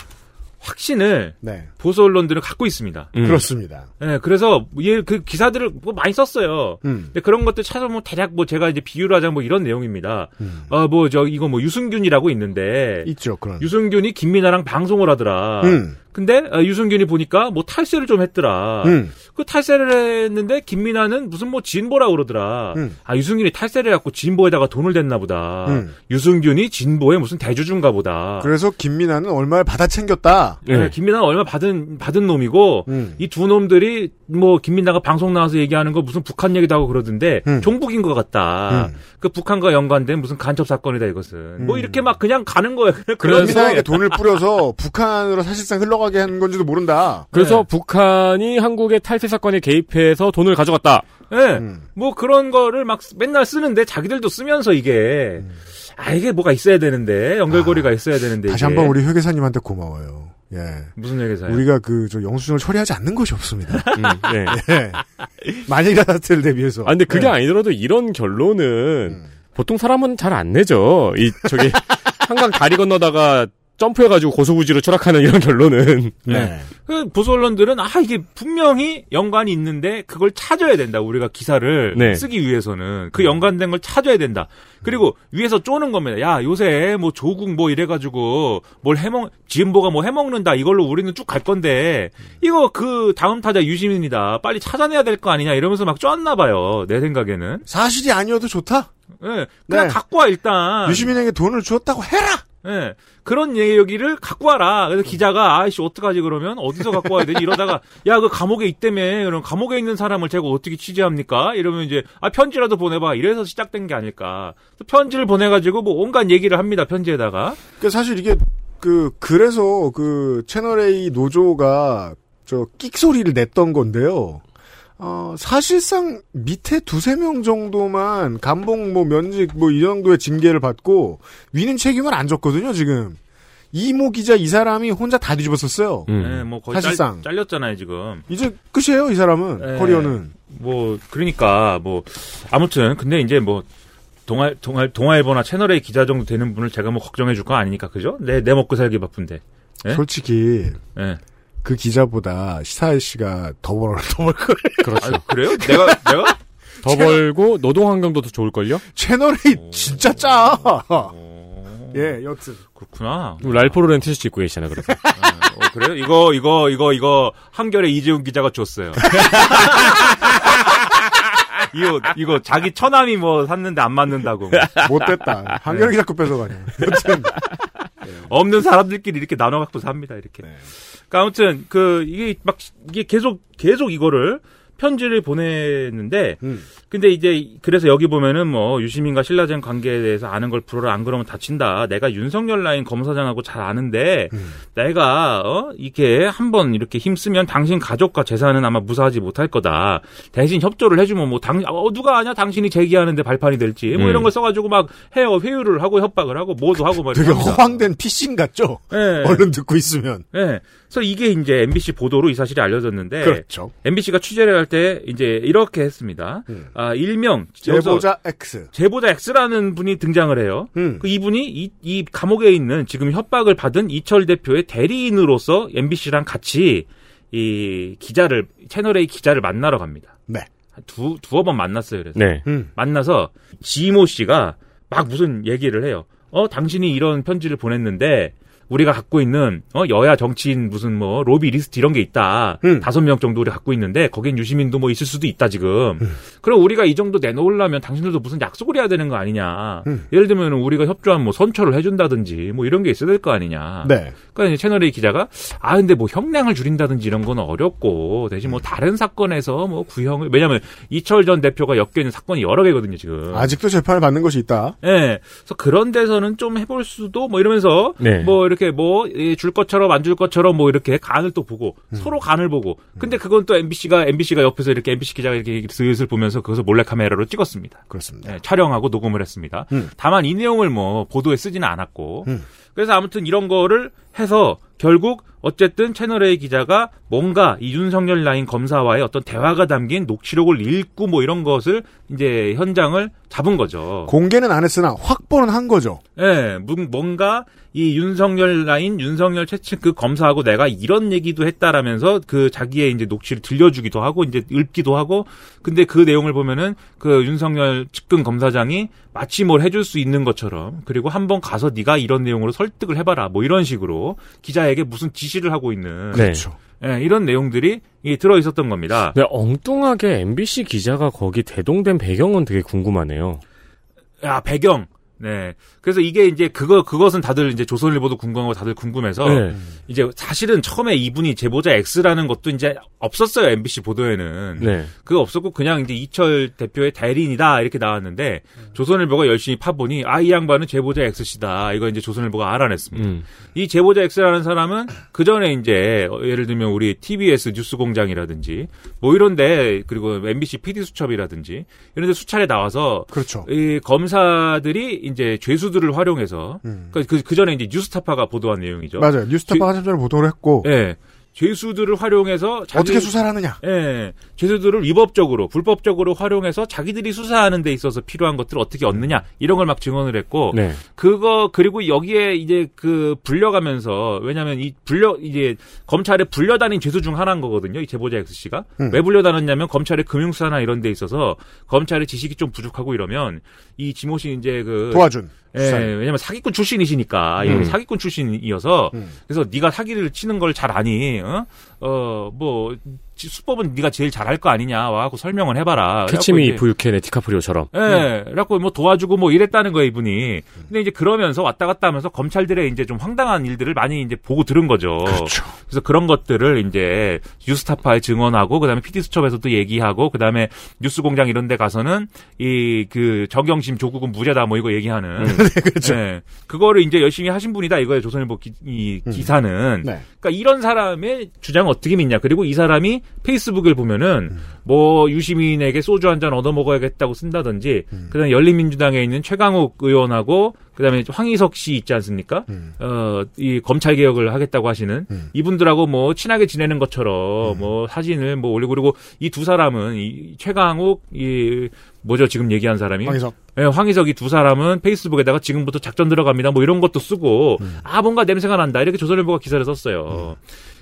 확신을 네. 보수 언론들은 갖고 있습니다. 음. 그렇습니다. 예, 그래서 얘 그 기사들을 뭐 많이 썼어요. 음. 근데 그런 것들 찾아 보면 대략 뭐 제가 이제 비유를 하자면 뭐 이런 내용입니다. 음. 어, 뭐저 이거 뭐 유승균이라고 있는데 있죠, 그런. 유승균이 김민아랑 방송을 하더라. 음. 근데 어, 유승균이 보니까 뭐 탈세를 좀 했더라. 음. 그 탈세를 했는데 김민아는 무슨 뭐 진보라 그러더라. 음. 아 유승균이 탈세를 해갖고 진보에다가 돈을 댔나 보다. 음. 유승균이 진보의 무슨 대주주인가 보다. 그래서 김민아는 얼마를 받아 챙겼다. 네, 김민아는 얼마 받은 받은 놈이고 음. 이두 놈들이 뭐 김민아가 방송 나와서 얘기하는 거 무슨 북한 얘기도 하고 그러던데 음. 종북인 것 같다. 음. 그 북한과 연관된 무슨 간첩 사건이다 이것은. 뭐 음. 이렇게 막 그냥 가는 거야. 그래서 김민아에게 돈을 뿌려서 북한으로 사실상 흘러가게 하는 건지도 모른다. 그래서 네. 북한이 한국의 탈세 사건에 개입해서 돈을 가져갔다. 예. 음. 뭐 그런 거를 막 맨날 쓰는데 자기들도 쓰면서 이게 아 이게 뭐가 있어야 되는데 연결고리가 있어야 되는데 음. 다시. 한번 우리 회계사님한테 고마워요. 예. 무슨 얘기사요? 우리가 그 저 영수증을 처리하지 않는 것이 없습니다. 음, 네. 예. 만일 사태를 대비해서. 아, 근데 그게 예. 아니더라도 이런 결론은 음. 보통 사람은 잘 안 내죠. 이, 저기, 한강 다리 건너다가 점프해가지고 고소부지로 추락하는 이런 결론은 네. 그 보수 언론들은 아 이게 분명히 연관이 있는데 그걸 찾아야 된다. 우리가 기사를 네. 쓰기 위해서는 그 연관된 걸 찾아야 된다. 그리고 위에서 쪼는 겁니다. 야 요새 뭐 조국 뭐 이래가지고 뭘 해먹 지은보가 뭐 해먹는다. 이걸로 우리는 쭉 갈 건데 이거 그 다음 타자 유시민이다. 빨리 찾아내야 될 거 아니냐 이러면서 막 쪼았나 봐요. 내 생각에는. 사실이 아니어도 좋다. 예, 그냥 네. 갖고 와 일단. 유시민에게 돈을 주었다고 해라. 예. 그런 얘기를 갖고 와라. 그래서 기자가 아이씨 어떡하지 그러면 어디서 갖고 와야 되지 이러다가 야 그 감옥에 있다며 그럼 감옥에 있는 사람을 제가 어떻게 취재합니까? 이러면 이제 아 편지라도 보내봐 이래서 시작된 게 아닐까. 또 편지를 보내가지고 뭐 온갖 얘기를 합니다 편지에다가. 그 사실 이게 그 그래서 그 채널 A 노조가 저 끽 소리를 냈던 건데요. 어, 사실상 밑에 두세 명 정도만 감봉 뭐 면직 뭐 이 정도의 징계를 받고 위는 책임을 안 졌거든요, 지금. 이모 기자 이 사람이 혼자 다 뒤집었었어요. 예, 뭐 거의 사실상. 짤, 잘렸잖아요 지금. 이제 끝이에요, 이 사람은. 예. 커리어는. 뭐 그러니까 뭐 아무튼 근데 이제 뭐 동아 동아 동아일보나 채널A 기자 정도 되는 분을 제가 뭐 걱정해 줄 거 아니니까 그죠? 내 내 먹고 살기 바쁜데. 예? 솔직히 예. 그 기자보다 시사일 씨가 더 벌어 더벌 거예요. 그렇죠. 아, 그래요? 내가 내가 더 벌고 노동 환경도 더 좋을걸요? 채널 A 진짜 짜. 예, 여튼. 그렇구나. 랄포르렌 티셔츠 입고 계시잖아요, 그래서. 어, 그래요? 이거, 이거, 이거, 이거, 한결에 이재훈 기자가 줬어요. 이거, 이거, 자기 처남이 뭐 샀는데 안 맞는다고. 못됐다. 한겨레 기자 거 뺏어가네. 여튼. 없는 사람들끼리 이렇게 나눠 갖고 삽니다, 이렇게. 그러니까 아무튼, 그, 이게 막, 이게 계속, 계속 이거를 편지를 보냈는데, 근데 이제, 그래서 여기 보면은 뭐, 유시민과 신라젠 관계에 대해서 아는 걸 풀어라, 안 그러면 다친다. 내가 윤석열 라인 검사장하고 잘 아는데, 내가, 어, 이렇게 한번 이렇게 힘쓰면 당신 가족과 재산은 아마 무사하지 못할 거다. 대신 협조를 해주면 뭐, 당, 어, 누가 아냐? 당신이 제기하는데 발판이 될지. 뭐 음. 이런 걸 써가지고 막 해요. 회유를 하고 협박을 하고, 뭐도 하고 막 되게 합니다. 허황된 피싱 같죠? 네. 얼른 듣고 있으면. 예. 그래서 이게 이제 MBC 보도로 이 사실이 알려졌는데 그렇죠. MBC가 취재를 할 때 이제 이렇게 했습니다. 아, 일명 제보자 X. 제보자 X라는 분이 등장을 해요. 음. 그 이분이 이, 이 감옥에 있는 지금 협박을 받은 이철 대표의 대리인으로서 MBC랑 같이 이 기자를 채널 A 기자를 만나러 갑니다. 네. 두 두어 번 만났어요. 그래서 네. 음. 만나서 지모 씨가 막 무슨 얘기를 해요. 어, 당신이 이런 편지를 보냈는데 우리가 갖고 있는 어 여야 정치인 무슨 뭐 로비 리스트 이런 게 있다. 음. 다섯 명 정도 우리 갖고 있는데 거긴 유시민도 뭐 있을 수도 있다 지금. 그럼 우리가 이 정도 내놓으려면 당신들도 무슨 약속을 해야 되는 거 아니냐. 음. 예를 들면 우리가 협조한 뭐 선처를 해준다든지 뭐 이런 게 있어야 될 거 아니냐. 네. 그러니까 채널A 기자가 아 근데 뭐 형량을 줄인다든지 이런 건 어렵고 대신 뭐 다른 사건에서 뭐 구형을 왜냐면 이철 전 대표가 엮여 있는 사건이 여러 개거든요 지금. 아직도 재판을 받는 것이 있다. 예. 그래서 그런 데서는 좀 해볼 수도 뭐 이러면서 네. 뭐 이렇게 뭐 줄 것처럼 안 줄 것처럼 뭐 이렇게 간을 또 보고 음. 서로 간을 보고 근데 그건 또 MBC가 MBC가 옆에서 이렇게 MBC 기자가 이렇게 슬슬 보면서 그것을 몰래 카메라로 찍었습니다. 그렇습니다. 예, 촬영하고 녹음을 했습니다. 음. 다만 이 내용을 뭐 보도에 쓰지는 않았고 음. 그래서 아무튼 이런 거를 해서 결국 어쨌든 채널A 기자가 뭔가 이 윤석열 라인 검사와의 어떤 대화가 담긴 녹취록을 읽고 뭐 이런 것을 이제 현장을 잡은 거죠. 공개는 안 했으나 확보는 한 거죠. 예, 문- 뭔가 이 윤석열 라인, 윤석열 최측 그 검사하고 내가 이런 얘기도 했다라면서 그 자기의 이제 녹취를 들려주기도 하고 이제 읊기도 하고 근데 그 내용을 보면은 그 윤석열 측근 검사장이 마치 뭘 해줄 수 있는 것처럼 그리고 한번 가서 네가 이런 내용으로 설득을 해봐라 뭐 이런 식으로 기자에게 무슨 지시를 하고 있는 네. 예, 이런 내용들이 이 들어 있었던 겁니다. 근데 엉뚱하게 MBC 기자가 거기 대동된 배경은 되게 궁금하네요. 야 배경. 네. 그래서 이게 이제 그거 그것은 다들 이제 조선일보도 궁금하고 다들 궁금해서 네. 이제 사실은 처음에 이분이 제보자 X라는 것도 이제 없었어요 MBC 보도에는. 네. 그거 없었고 그냥 이제 이철 대표의 대리인이다 이렇게 나왔는데 조선일보가 열심히 파보니 아 이 양반은 제보자 X씨다 이거 이제 조선일보가 알아냈습니다. 음. 이 제보자 X라는 사람은 그 전에 이제 어, 예를 들면 우리 TBS 뉴스 공장이라든지 뭐 이런 데 그리고 MBC PD 수첩이라든지 이런 데 수차례 나와서 그렇죠. 이 검사들이 이제 죄수들을 활용해서 그, 그, 그 전에 이제 뉴스타파가 보도한 내용이죠. 맞아요. 뉴스타파 한참 전에 보도를 했고. 예. 죄수들을 활용해서 자기- 어떻게 수사를 하느냐? 예, 죄수들을 위법적으로 불법적으로 활용해서 자기들이 수사하는 데 있어서 필요한 것들을 어떻게 얻느냐 이런 걸 막 증언을 했고 네. 그거 그리고 여기에 이제 그 불려가면서 왜냐하면 이 불려 이제 검찰에 불려다닌 죄수 중 하나인 거거든요 이 제보자 X 씨가 음. 왜 불려다녔냐면 검찰의 금융수사나 이런 데 있어서 검찰의 지식이 좀 부족하고 이러면 이 지모 씨 이제 그 도와준. 예. 왜냐면 사기꾼 출신이시니까 이 음. 사기꾼 출신이어서 음. 그래서 네가 사기를 치는 걸 잘 아니 어뭐 수법은 네가 제일 잘할 거 아니냐 와갖고 설명을 해봐라. 캐치미 부유캔의 디카프리오처럼. 예, 그래갖고 뭐 도와주고 뭐 이랬다는 거예요, 이분이. 근데 이제 그러면서 왔다 갔다 하면서 검찰들의 이제 좀 황당한 일들을 많이 이제 보고 들은 거죠. 그렇죠. 그래서 그런 것들을 이제 뉴스타파에 증언하고 그다음에 PD수첩에서도 얘기하고 그다음에 뉴스공장 이런 데 가서는 이 그 정경심 조국은 무죄다 뭐 이거 얘기하는 그렇죠. 예, 그거를 이제 열심히 하신 분이다 이거예요. 조선일보 기, 이 기사는. 네. 그러니까 이런 사람의 주장을 어떻게 믿냐. 그리고 이 사람이 페이스북을 보면은 음. 뭐 유시민에게 소주 한 잔 얻어 먹어야겠다고 쓴다든지 음. 그다음에 열린민주당에 있는 최강욱 의원하고 그다음에 황희석 씨 있지 않습니까? 음. 어, 이 검찰 개혁을 하겠다고 하시는 음. 이분들하고 뭐 친하게 지내는 것처럼 뭐 사진을 뭐 올리고 그리고 이 두 사람은 이 최강욱 이 뭐죠 지금 얘기한 사람이 황희석. 예, 황희석 이 두 사람은 페이스북에다가 지금부터 작전 들어갑니다. 뭐 이런 것도 쓰고 음. 아 뭔가 냄새가 난다 이렇게 조선일보가 기사를 썼어요.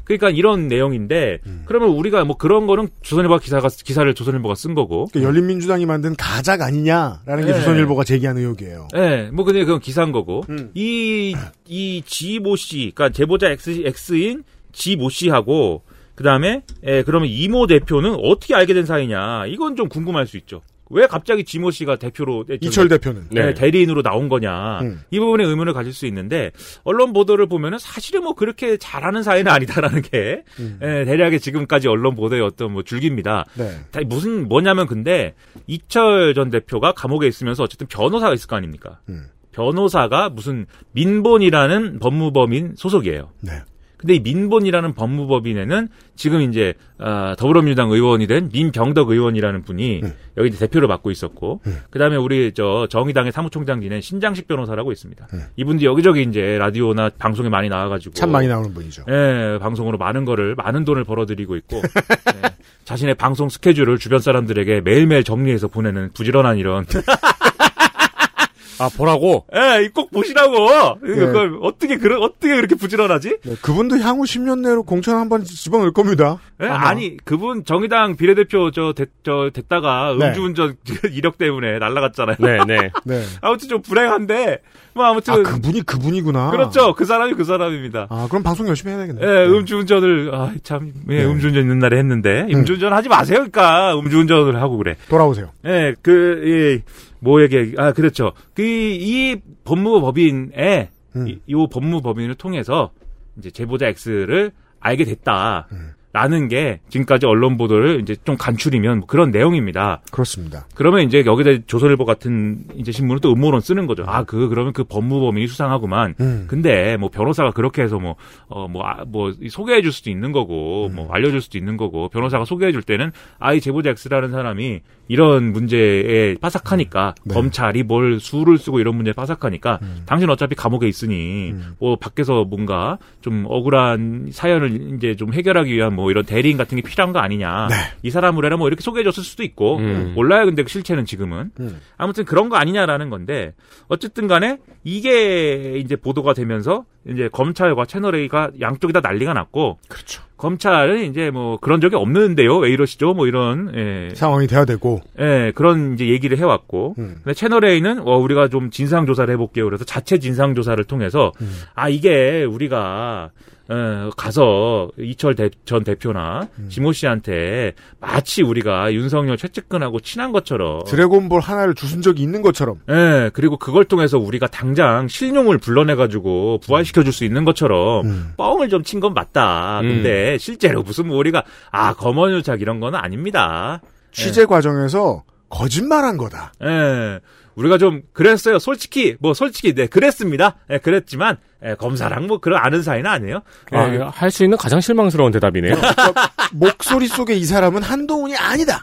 그러니까 이런 내용인데 음. 그러면 우리가 뭐 그런 거는 조선일보 기사가 기사를 조선일보가 쓴 거고. 그러니까 열린민주당이 만든 가작 아니냐라는 게 네. 조선일보가 제기한 의혹이에요. 예, 뭐 근데 그건 기사인 거고. 음. 이, 이 지모 씨, 그니까 제보자 X, X인 지모 씨하고, 그 다음에, 예, 그러면 이모 대표는 어떻게 알게 된 사이냐. 이건 좀 궁금할 수 있죠. 왜 갑자기 지모 씨가 대표로, 예, 이철 대표는. 네, 네. 대리인으로 나온 거냐. 음. 이 부분에 의문을 가질 수 있는데, 언론 보도를 보면은 사실은 뭐 그렇게 잘하는 사이는 아니다라는 게, 음. 예, 대략의 지금까지 언론 보도의 어떤 뭐 줄기입니다. 네. 다 무슨 뭐냐면 근데 이철 전 대표가 감옥에 있으면서 어쨌든 변호사가 있을 거 아닙니까? 음. 변호사가 무슨 민본이라는 법무법인 소속이에요. 네. 근데 이 민본이라는 법무법인에는 지금 이제 아, 더불어민주당 의원이 된 민병덕 의원이라는 분이 음. 여기 이제 대표를 맡고 있었고 음. 그다음에 우리 저 정의당의 사무총장 지낸 신장식 변호사라고 있습니다. 음. 이분도 여기저기 이제 라디오나 방송에 많이 나와가지고 참 많이 나오는 분이죠. 예, 방송으로 많은 거를 많은 돈을 벌어들이고 있고 예, 자신의 방송 스케줄을 주변 사람들에게 매일매일 정리해서 보내는 부지런한 이런 아, 보라고? 예, 꼭 보시라고. 네. 그걸 어떻게 그러, 어떻게 그렇게 부지런하지? 네, 그분도 향후 10년 내로 공천 한 번 집어넣을 겁니다. 예? 아니 그분 정의당 비례대표 저, 됐, 저 됐다가 네. 음주운전 이력 때문에 날라갔잖아요. 네, 네. 네. 아무튼 좀 불행한데 뭐 아무튼 아, 그분이 그분이구나. 그렇죠. 그 사람이 그 사람입니다. 아, 그럼 방송 열심히 해야 되겠네. 예, 음주운전을 아, 참 예, 네. 음주운전 있는 날에 했는데 음주운전 하지 마세요. 그러니까 음주운전을 하고 그래. 돌아오세요. 예, 그, 이, 뭐 얘기, 아, 그렇죠. 그, 이 법무법인에, 음. 이, 이 법무법인을 통해서, 이제 제보자 X를 알게 됐다. 음. 라는 게 지금까지 언론 보도를 이제 좀 간추리면 뭐 그런 내용입니다. 그렇습니다. 그러면 이제 여기다 조선일보 같은 이제 신문은 또 음모론 쓰는 거죠. 아, 그, 그러면 그 법무법인이 수상하구만. 음. 근데 뭐 변호사가 그렇게 해서 뭐, 어, 뭐, 아, 뭐, 소개해 줄 수도 있는 거고, 음. 뭐, 알려줄 수도 있는 거고, 변호사가 소개해 줄 때는 아이 제보자 X라는 사람이 이런 문제에 빠삭하니까, 네. 검찰이 뭘 수를 쓰고 이런 문제에 빠삭하니까, 음. 당신 어차피 감옥에 있으니, 음. 뭐, 밖에서 뭔가 좀 억울한 사연을 이제 좀 해결하기 위한 뭐 이런 대리인 같은 게 필요한 거 아니냐. 네. 이 사람을 해라 뭐 이렇게 소개해 줬을 수도 있고, 음. 몰라요. 근데 그 실체는 지금은. 음. 아무튼 그런 거 아니냐라는 건데 어쨌든 간에 이게 이제 보도가 되면서 이제 검찰과 채널A가 양쪽이 다 난리가 났고 그렇죠. 검찰은 이제 뭐 그런 적이 없는데요. 왜 이러시죠? 뭐 이런 예, 상황이 돼야 되고. 예, 그런 이제 얘기를 해왔고 음. 근데 채널A는 어, 우리가 좀 진상 조사를 해볼게요. 그래서 자체 진상 조사를 통해서 음. 아 이게 우리가 어, 가서 이철 대, 전 대표나 음. 지모 씨한테 마치 우리가 윤석열 최측근하고 친한 것처럼 드래곤볼 하나를 주순 적이 있는 것처럼. 예, 그리고 그걸 통해서 우리가 당장 실룡을 불러내 가지고 부활시 켜줄 수 있는 것처럼 음. 뻥을 좀 친 건 맞다. 음. 근데 실제로 무슨 뭐 우리가 아 검언유착 이런 거는 아닙니다. 취재 과정에서 거짓말한 거다. 예, 우리가 좀 그랬어요. 솔직히 뭐 솔직히 네 그랬습니다. 예, 그랬지만 예, 검사랑 뭐 그런 아는 사이는 아니에요. 예, 아, 할 수 있는 가장 실망스러운 대답이네요. 목소리 속에 이 사람은 한동훈이 아니다.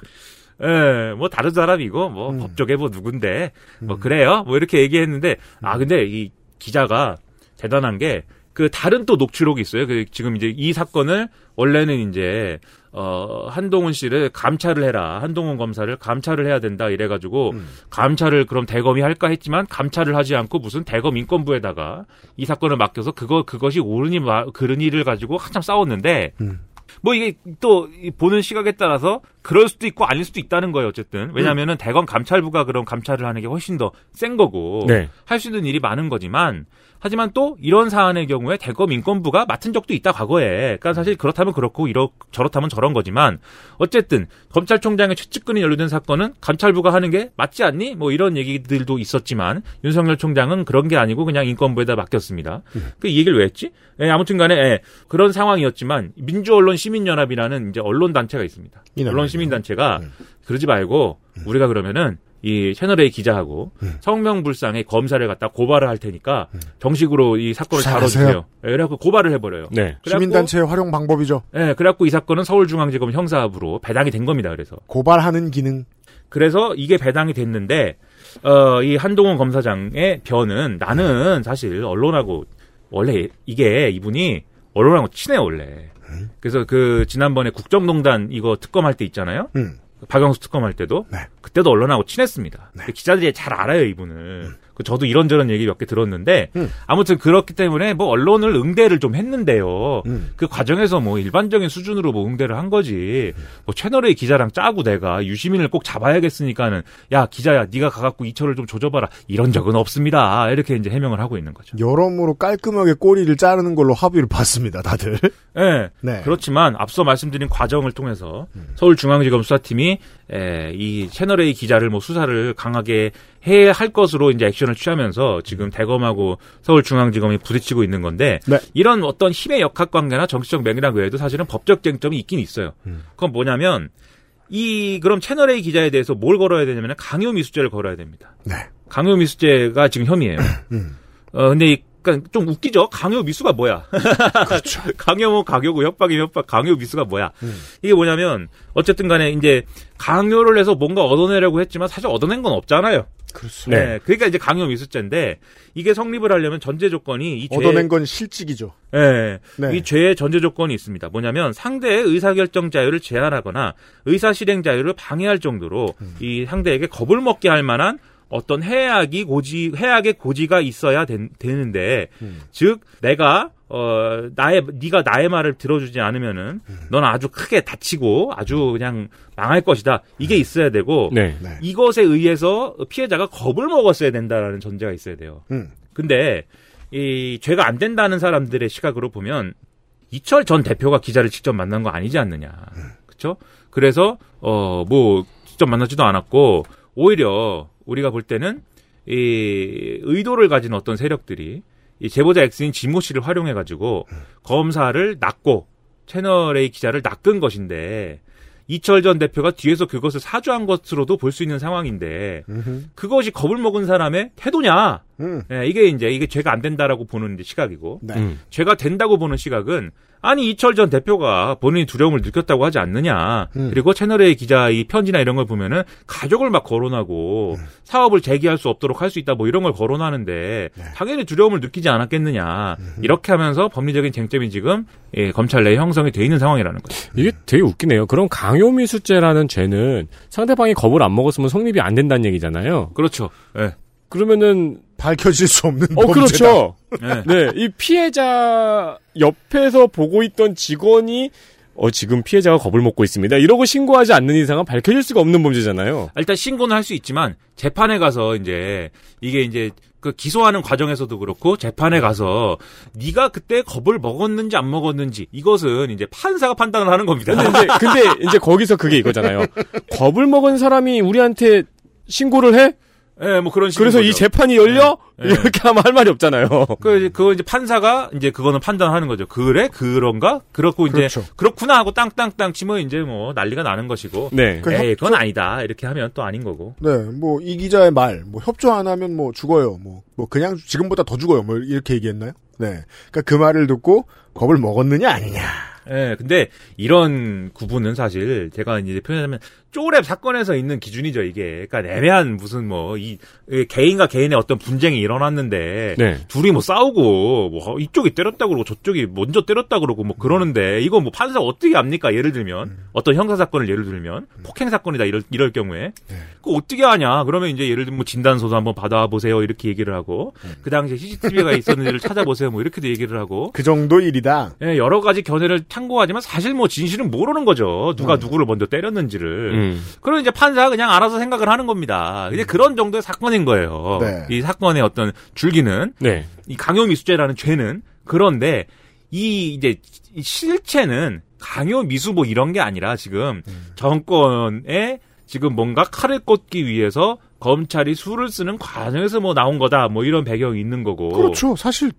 예, 뭐 다른 사람이고 뭐 음. 법조계 뭐 누군데 뭐 그래요. 뭐 이렇게 얘기했는데 아 근데 이 기자가 대단한 게 그 다른 또 녹취록이 있어요. 그 지금 이제 이 사건을 원래는 이제 어 한동훈 씨를 감찰을 해라. 한동훈 검사를 감찰을 해야 된다 이래 가지고 감찰을 그럼 대검이 할까 했지만 감찰을 하지 않고 무슨 대검 인권부에다가 이 사건을 맡겨서 그거 그것이 옳으니 마- 그르니를 가지고 한참 싸웠는데 뭐 이게 또이 보는 시각에 따라서 그럴 수도 있고 아닐 수도 있다는 거예요 어쨌든 왜냐하면은 대검 감찰부가 그런 감찰을 하는 게 훨씬 더 센 거고 네. 할수 있는 일이 많은 거지만 하지만 또 이런 사안의 경우에 대검 인권부가 맡은 적도 있다 과거에. 그러니까 사실 그렇다면 그렇고 이렇 저렇다면 저런 거지만 어쨌든 검찰총장의 최측근이 연루된 사건은 감찰부가 하는 게 맞지 않니? 뭐 이런 얘기들도 있었지만 윤석열 총장은 그런 게 아니고 그냥 인권부에다 맡겼습니다. 그이 얘기를 왜 했지? 예, 아무튼간에 예, 그런 상황이었지만 민주언론 시민연합이라는 이제 언론 단체가 있습니다. 이 언론 시민 단체가 그러지 말고 우리가 그러면은 이 채널A 기자하고 성명불상에 검사를 갖다 고발을 할 테니까 정식으로 이 사건을. 다뤄주세요. 예, 그래갖고 고발을 해버려요. 네. 그래갖고- 시민단체의 활용 방법이죠. 예, 그래갖고 이 사건은 서울중앙지검 형사부로 배당이 된 겁니다. 그래서 고발하는 기능. 그래서 이게 배당이 됐는데 어, 이 한동훈 검사장의 변은 나는 사실 언론하고 원래 이게 이분이 언론하고 친해 원래. 그래서 그 지난번에 국정농단 이거 특검할 때 있잖아요. 음. 박영수 특검할 때도 네. 그때도 언론하고 친했습니다. 기자들이 잘 알아요 이분을. 그 저도 이런저런 얘기 몇 개 들었는데 음. 아무튼 그렇기 때문에 뭐 언론을 응대를 좀 했는데요. 음. 그 과정에서 뭐 일반적인 수준으로 뭐 응대를 한 거지. 뭐 채널A 기자랑 짜고 내가 유시민을 꼭 잡아야겠으니까는 야 기자야 네가 가갖고 이철을 좀 조져봐라 이런 적은 없습니다. 이렇게 이제 해명을 하고 있는 거죠. 여러모로 깔끔하게 꼬리를 자르는 걸로 합의를 봤습니다, 다들. 예. 네. 그렇지만 앞서 말씀드린 과정을 통해서 서울중앙지검 수사팀이 에, 이 채널A 기자를 뭐 수사를 강하게 해야 할 것으로 이제 액션을 취하면서 지금 대검하고 서울중앙지검이 부딪히고 있는 건데 네. 이런 어떤 힘의 역학 관계나 정치적 맥락 외에도 사실은 법적 쟁점이 있긴 있어요. 그건 뭐냐면 이 그럼 채널A 기자에 대해서 뭘 걸어야 되냐면 강요 미수죄를 걸어야 됩니다. 네. 강요 미수죄가 지금 혐의예요. 음. 어 근데 이 그러니까 좀 웃기죠. 강요 미수가 뭐야? 그렇죠. 강요면 강요고 협박이면 협박, 강요 미수가 뭐야? 음. 이게 뭐냐면 어쨌든 간에 이제 강요를 해서 뭔가 얻어내려고 했지만 사실 얻어낸 건 없잖아요. 그렇죠. 네. 그러니까 이제 강요 미수죄인데 이게 성립을 하려면 전제 조건이 이 죄, 얻어낸 건 실직이죠. 예. 네. 이 죄의 전제 조건이 있습니다. 뭐냐면 상대의 의사결정 자유를 제한하거나 의사 실행 자유를 방해할 정도로 음. 이 상대에게 겁을 먹게 할 만한 어떤 해악이 고지 해악의 고지가 있어야 된- 되는데 음. 즉 내가 어 나의 네가 나의 말을 들어주지 않으면은 음. 넌 아주 크게 다치고 아주 그냥 망할 것이다. 이게 있어야 되고 네. 네. 이것에 의해서 피해자가 겁을 먹었어야 된다라는 전제가 있어야 돼요. 음. 근데 이 죄가 안 된다는 사람들의 시각으로 보면 이철 전 대표가 기자를 직접 만난 거 아니지 않느냐. 그렇죠? 그래서 어 뭐 직접 만나지도 않았고 오히려 우리가 볼 때는 이 의도를 가진 어떤 세력들이 이 제보자 X인 지모 씨를 활용해 가지고 검사를 낚고 채널 A 기자를 낚은 것인데 이철 전 대표가 뒤에서 그것을 사주한 것으로도 볼 수 있는 상황인데. 그것이 겁을 먹은 사람의 태도냐? 음. 예, 이게 이제 이게 죄가 안 된다라고 보는 이제 시각이고 네. 음. 죄가 된다고 보는 시각은 아니 이철 전 대표가 본인이 두려움을 느꼈다고 하지 않느냐. 음. 그리고 채널A 기자 이 편지나 이런 걸 보면은 가족을 막 거론하고 음. 사업을 재개할 수 없도록 할 수 있다 뭐 이런 걸 거론하는데 네. 당연히 두려움을 느끼지 않았겠느냐. 음. 이렇게 하면서 법리적인 쟁점이 지금 예, 검찰 내에 형성이 돼 있는 상황이라는 거죠. 이게 되게 웃기네요. 그럼 강요미수죄라는 죄는 상대방이 겁을 안 먹었으면 성립이 안 된다는 얘기잖아요. 그렇죠. 예. 그러면은 밝혀질 수 없는 어 범죄다. 그렇죠. 예. 네, 이 피해자 옆에서 보고 있던 직원이 어 지금 피해자가 겁을 먹고 있습니다. 이러고 신고하지 않는 이상은 밝혀질 수가 없는 범죄잖아요. 일단 신고는 할 수 있지만 재판에 가서 이제 이게 이제 그 기소하는 과정에서도 그렇고 재판에 가서 네가 그때 겁을 먹었는지 안 먹었는지 이것은 이제 판사가 판단을 하는 겁니다. 근데 이제 근데 이제 거기서 그게 이거잖아요. 겁을 먹은 사람이 우리한테 신고를 해? 예, 뭐 그런 식으로. 그래서 이 재판이 열려? 네. 이렇게 하면 할 말이 없잖아요. 그 이제 그거 이제 판사가 이제 그거는 판단하는 거죠. 그래 그런가? 그렇고 이제 그렇죠. 그렇구나 하고 땅땅땅 치면 이제 뭐 난리가 나는 것이고. 네. 그 에이 그건 아니다 이렇게 하면 또 아닌 거고. 네, 뭐 이 기자의 말, 뭐 협조 안 하면 뭐 죽어요. 뭐, 뭐 그냥 지금보다 더 죽어요. 뭐 이렇게 얘기했나요? 네, 그러니까 그 말을 듣고 겁을 먹었느냐 아니냐. 예, 근데 이런 구분은 사실 제가 이제 표현하자면 쪼랩 사건에서 있는 기준이죠 이게. 그러니까 애매한 무슨 뭐 이 개인과 개인의 어떤 분쟁이 일어났는데 네. 둘이 뭐 싸우고 뭐 이쪽이 때렸다 그러고 저쪽이 먼저 때렸다 그러고 뭐 그러는데 이거 뭐 판사 어떻게 압니까? 예를 들면 어떤 형사 사건을 예를 들면 폭행 사건이다 이럴 이럴 경우에 그 어떻게 하냐? 그러면 이제 예를 들면 뭐 진단 소서 한번 받아 보세요 이렇게 얘기를 하고 그 당시에 CCTV가 있었는지를 찾아보세요 뭐 이렇게도 얘기를 하고 그 정도 일이다. 예, 여러 가지 견해를 참고하지만 사실 뭐 진실은 모르는 거죠. 누가 누구를 먼저 때렸는지를. 음. 그럼 이제 판사가 그냥 알아서 생각을 하는 겁니다. 이제 그런 정도의 사건인 거예요. 네. 이 사건의 어떤 줄기는 네. 이 강요미수죄라는 죄는 그런데 이 이제 이 실체는 강요미수 뭐 이런 게 아니라 지금 정권에 지금 뭔가 칼을 꽂기 위해서 검찰이 수를 쓰는 과정에서 뭐 나온 거다 뭐 이런 배경이 있는 거고. 그렇죠. 사실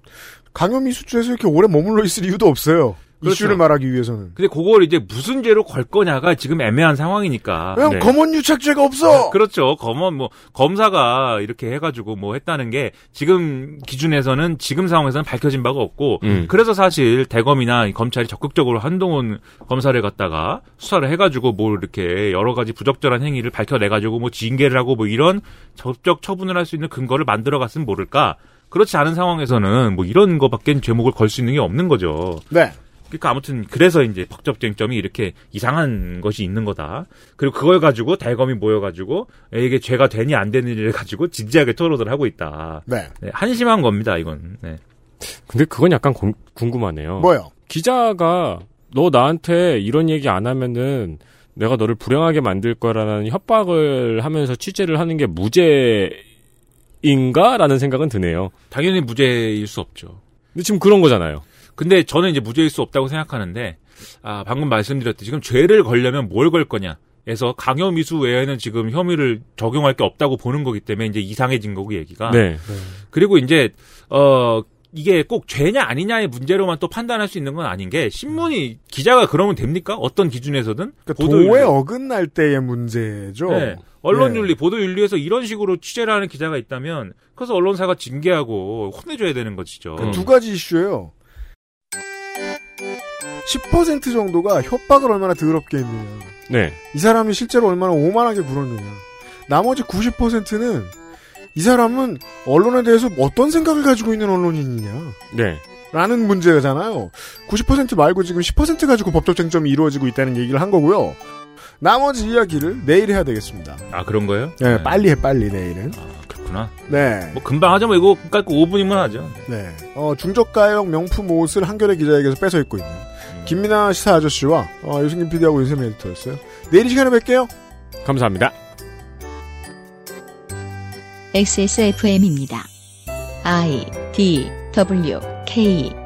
강요미수죄에서 이렇게 오래 머물러 있을 이유도 없어요. 그렇죠. 이슈를 말하기 위해서는. 근데 그걸 이제 무슨 죄로 걸 거냐가 지금 애매한 상황이니까. 왜냐면 검언 유착죄가 없어. 그렇죠. 검언 뭐 검사가 이렇게 해가지고 뭐 했다는 게 지금 기준에서는 지금 상황에서는 밝혀진 바가 없고 음. 그래서 사실 대검이나 이 검찰이 적극적으로 한동훈 검사를 갖다가 수사를 해가지고 뭐 이렇게 여러 가지 부적절한 행위를 밝혀내가지고 뭐 징계를 하고 뭐 이런 법적 처분을 할 수 있는 근거를 만들어갔으면 모를까. 그렇지 않은 상황에서는 뭐 이런 거밖엔 제목을 걸 수 있는 게 없는 거죠. 네. 그러니까 아무튼 그래서 이제 법적쟁점이 이렇게 이상한 것이 있는 거다. 그리고 그걸 가지고 대검이 모여가지고 이게 죄가 되니 안 되니를 가지고 진지하게 토론을 하고 있다. 네. 네, 한심한 겁니다, 이건. 네. 근데 그건 약간 공- 궁금하네요. 뭐요? 기자가 너 나한테 이런 얘기 안 하면은 내가 너를 불행하게 만들 거라는 협박을 하면서 취재를 하는 게 무죄인가라는 생각은 드네요. 당연히 무죄일 수 없죠. 근데 지금 그런 거잖아요. 근데 저는 이제 무죄일 수 없다고 생각하는데, 아, 방금 말씀드렸듯이 지금 죄를 걸려면 뭘 걸 거냐. 에서 강요 미수 외에는 지금 혐의를 적용할 게 없다고 보는 거기 때문에 이제 이상해진 거고 얘기가. 네. 그리고 이제 어 이게 꼭 죄냐 아니냐의 문제로만 또 판단할 수 있는 건 아닌 게 신문이 기자가 그러면 됩니까? 어떤 기준에서든 그러니까 보도윤리. 도에 어긋날 때의 문제죠. 네. 언론 네. 윤리, 보도 윤리에서 이런 식으로 취재를 하는 기자가 있다면 그래서 언론사가 징계하고 혼내줘야 되는 것이죠. 그 두 가지 이슈예요. 10% 정도가 협박을 얼마나 더럽게 했느냐. 네. 이 사람이 실제로 얼마나 오만하게 굴었느냐. 나머지 90%는 이 사람은 언론에 대해서 어떤 생각을 가지고 있는 언론인이냐. 네. 라는 문제잖아요. 90% 말고 지금 10% 가지고 법적 쟁점이 이루어지고 있다는 얘기를 한 거고요. 나머지 이야기를 내일 해야 되겠습니다. 아 그런 거예요? 네, 빨리 해, 빨리, 내일은. 그렇구나. 네. 뭐 금방 하죠. 뭐 이거 갖고 5분이면 하죠. 네. 어, 중저가형 명품 옷을 한겨레 기자에게서 뺏어 입고 있는 음. 김민아 시사 아저씨와 어, 유승균 PD하고 윤세민 에디터였어요. 내일 이 시간에 뵐게요. 감사합니다. XSFM입니다. I D W K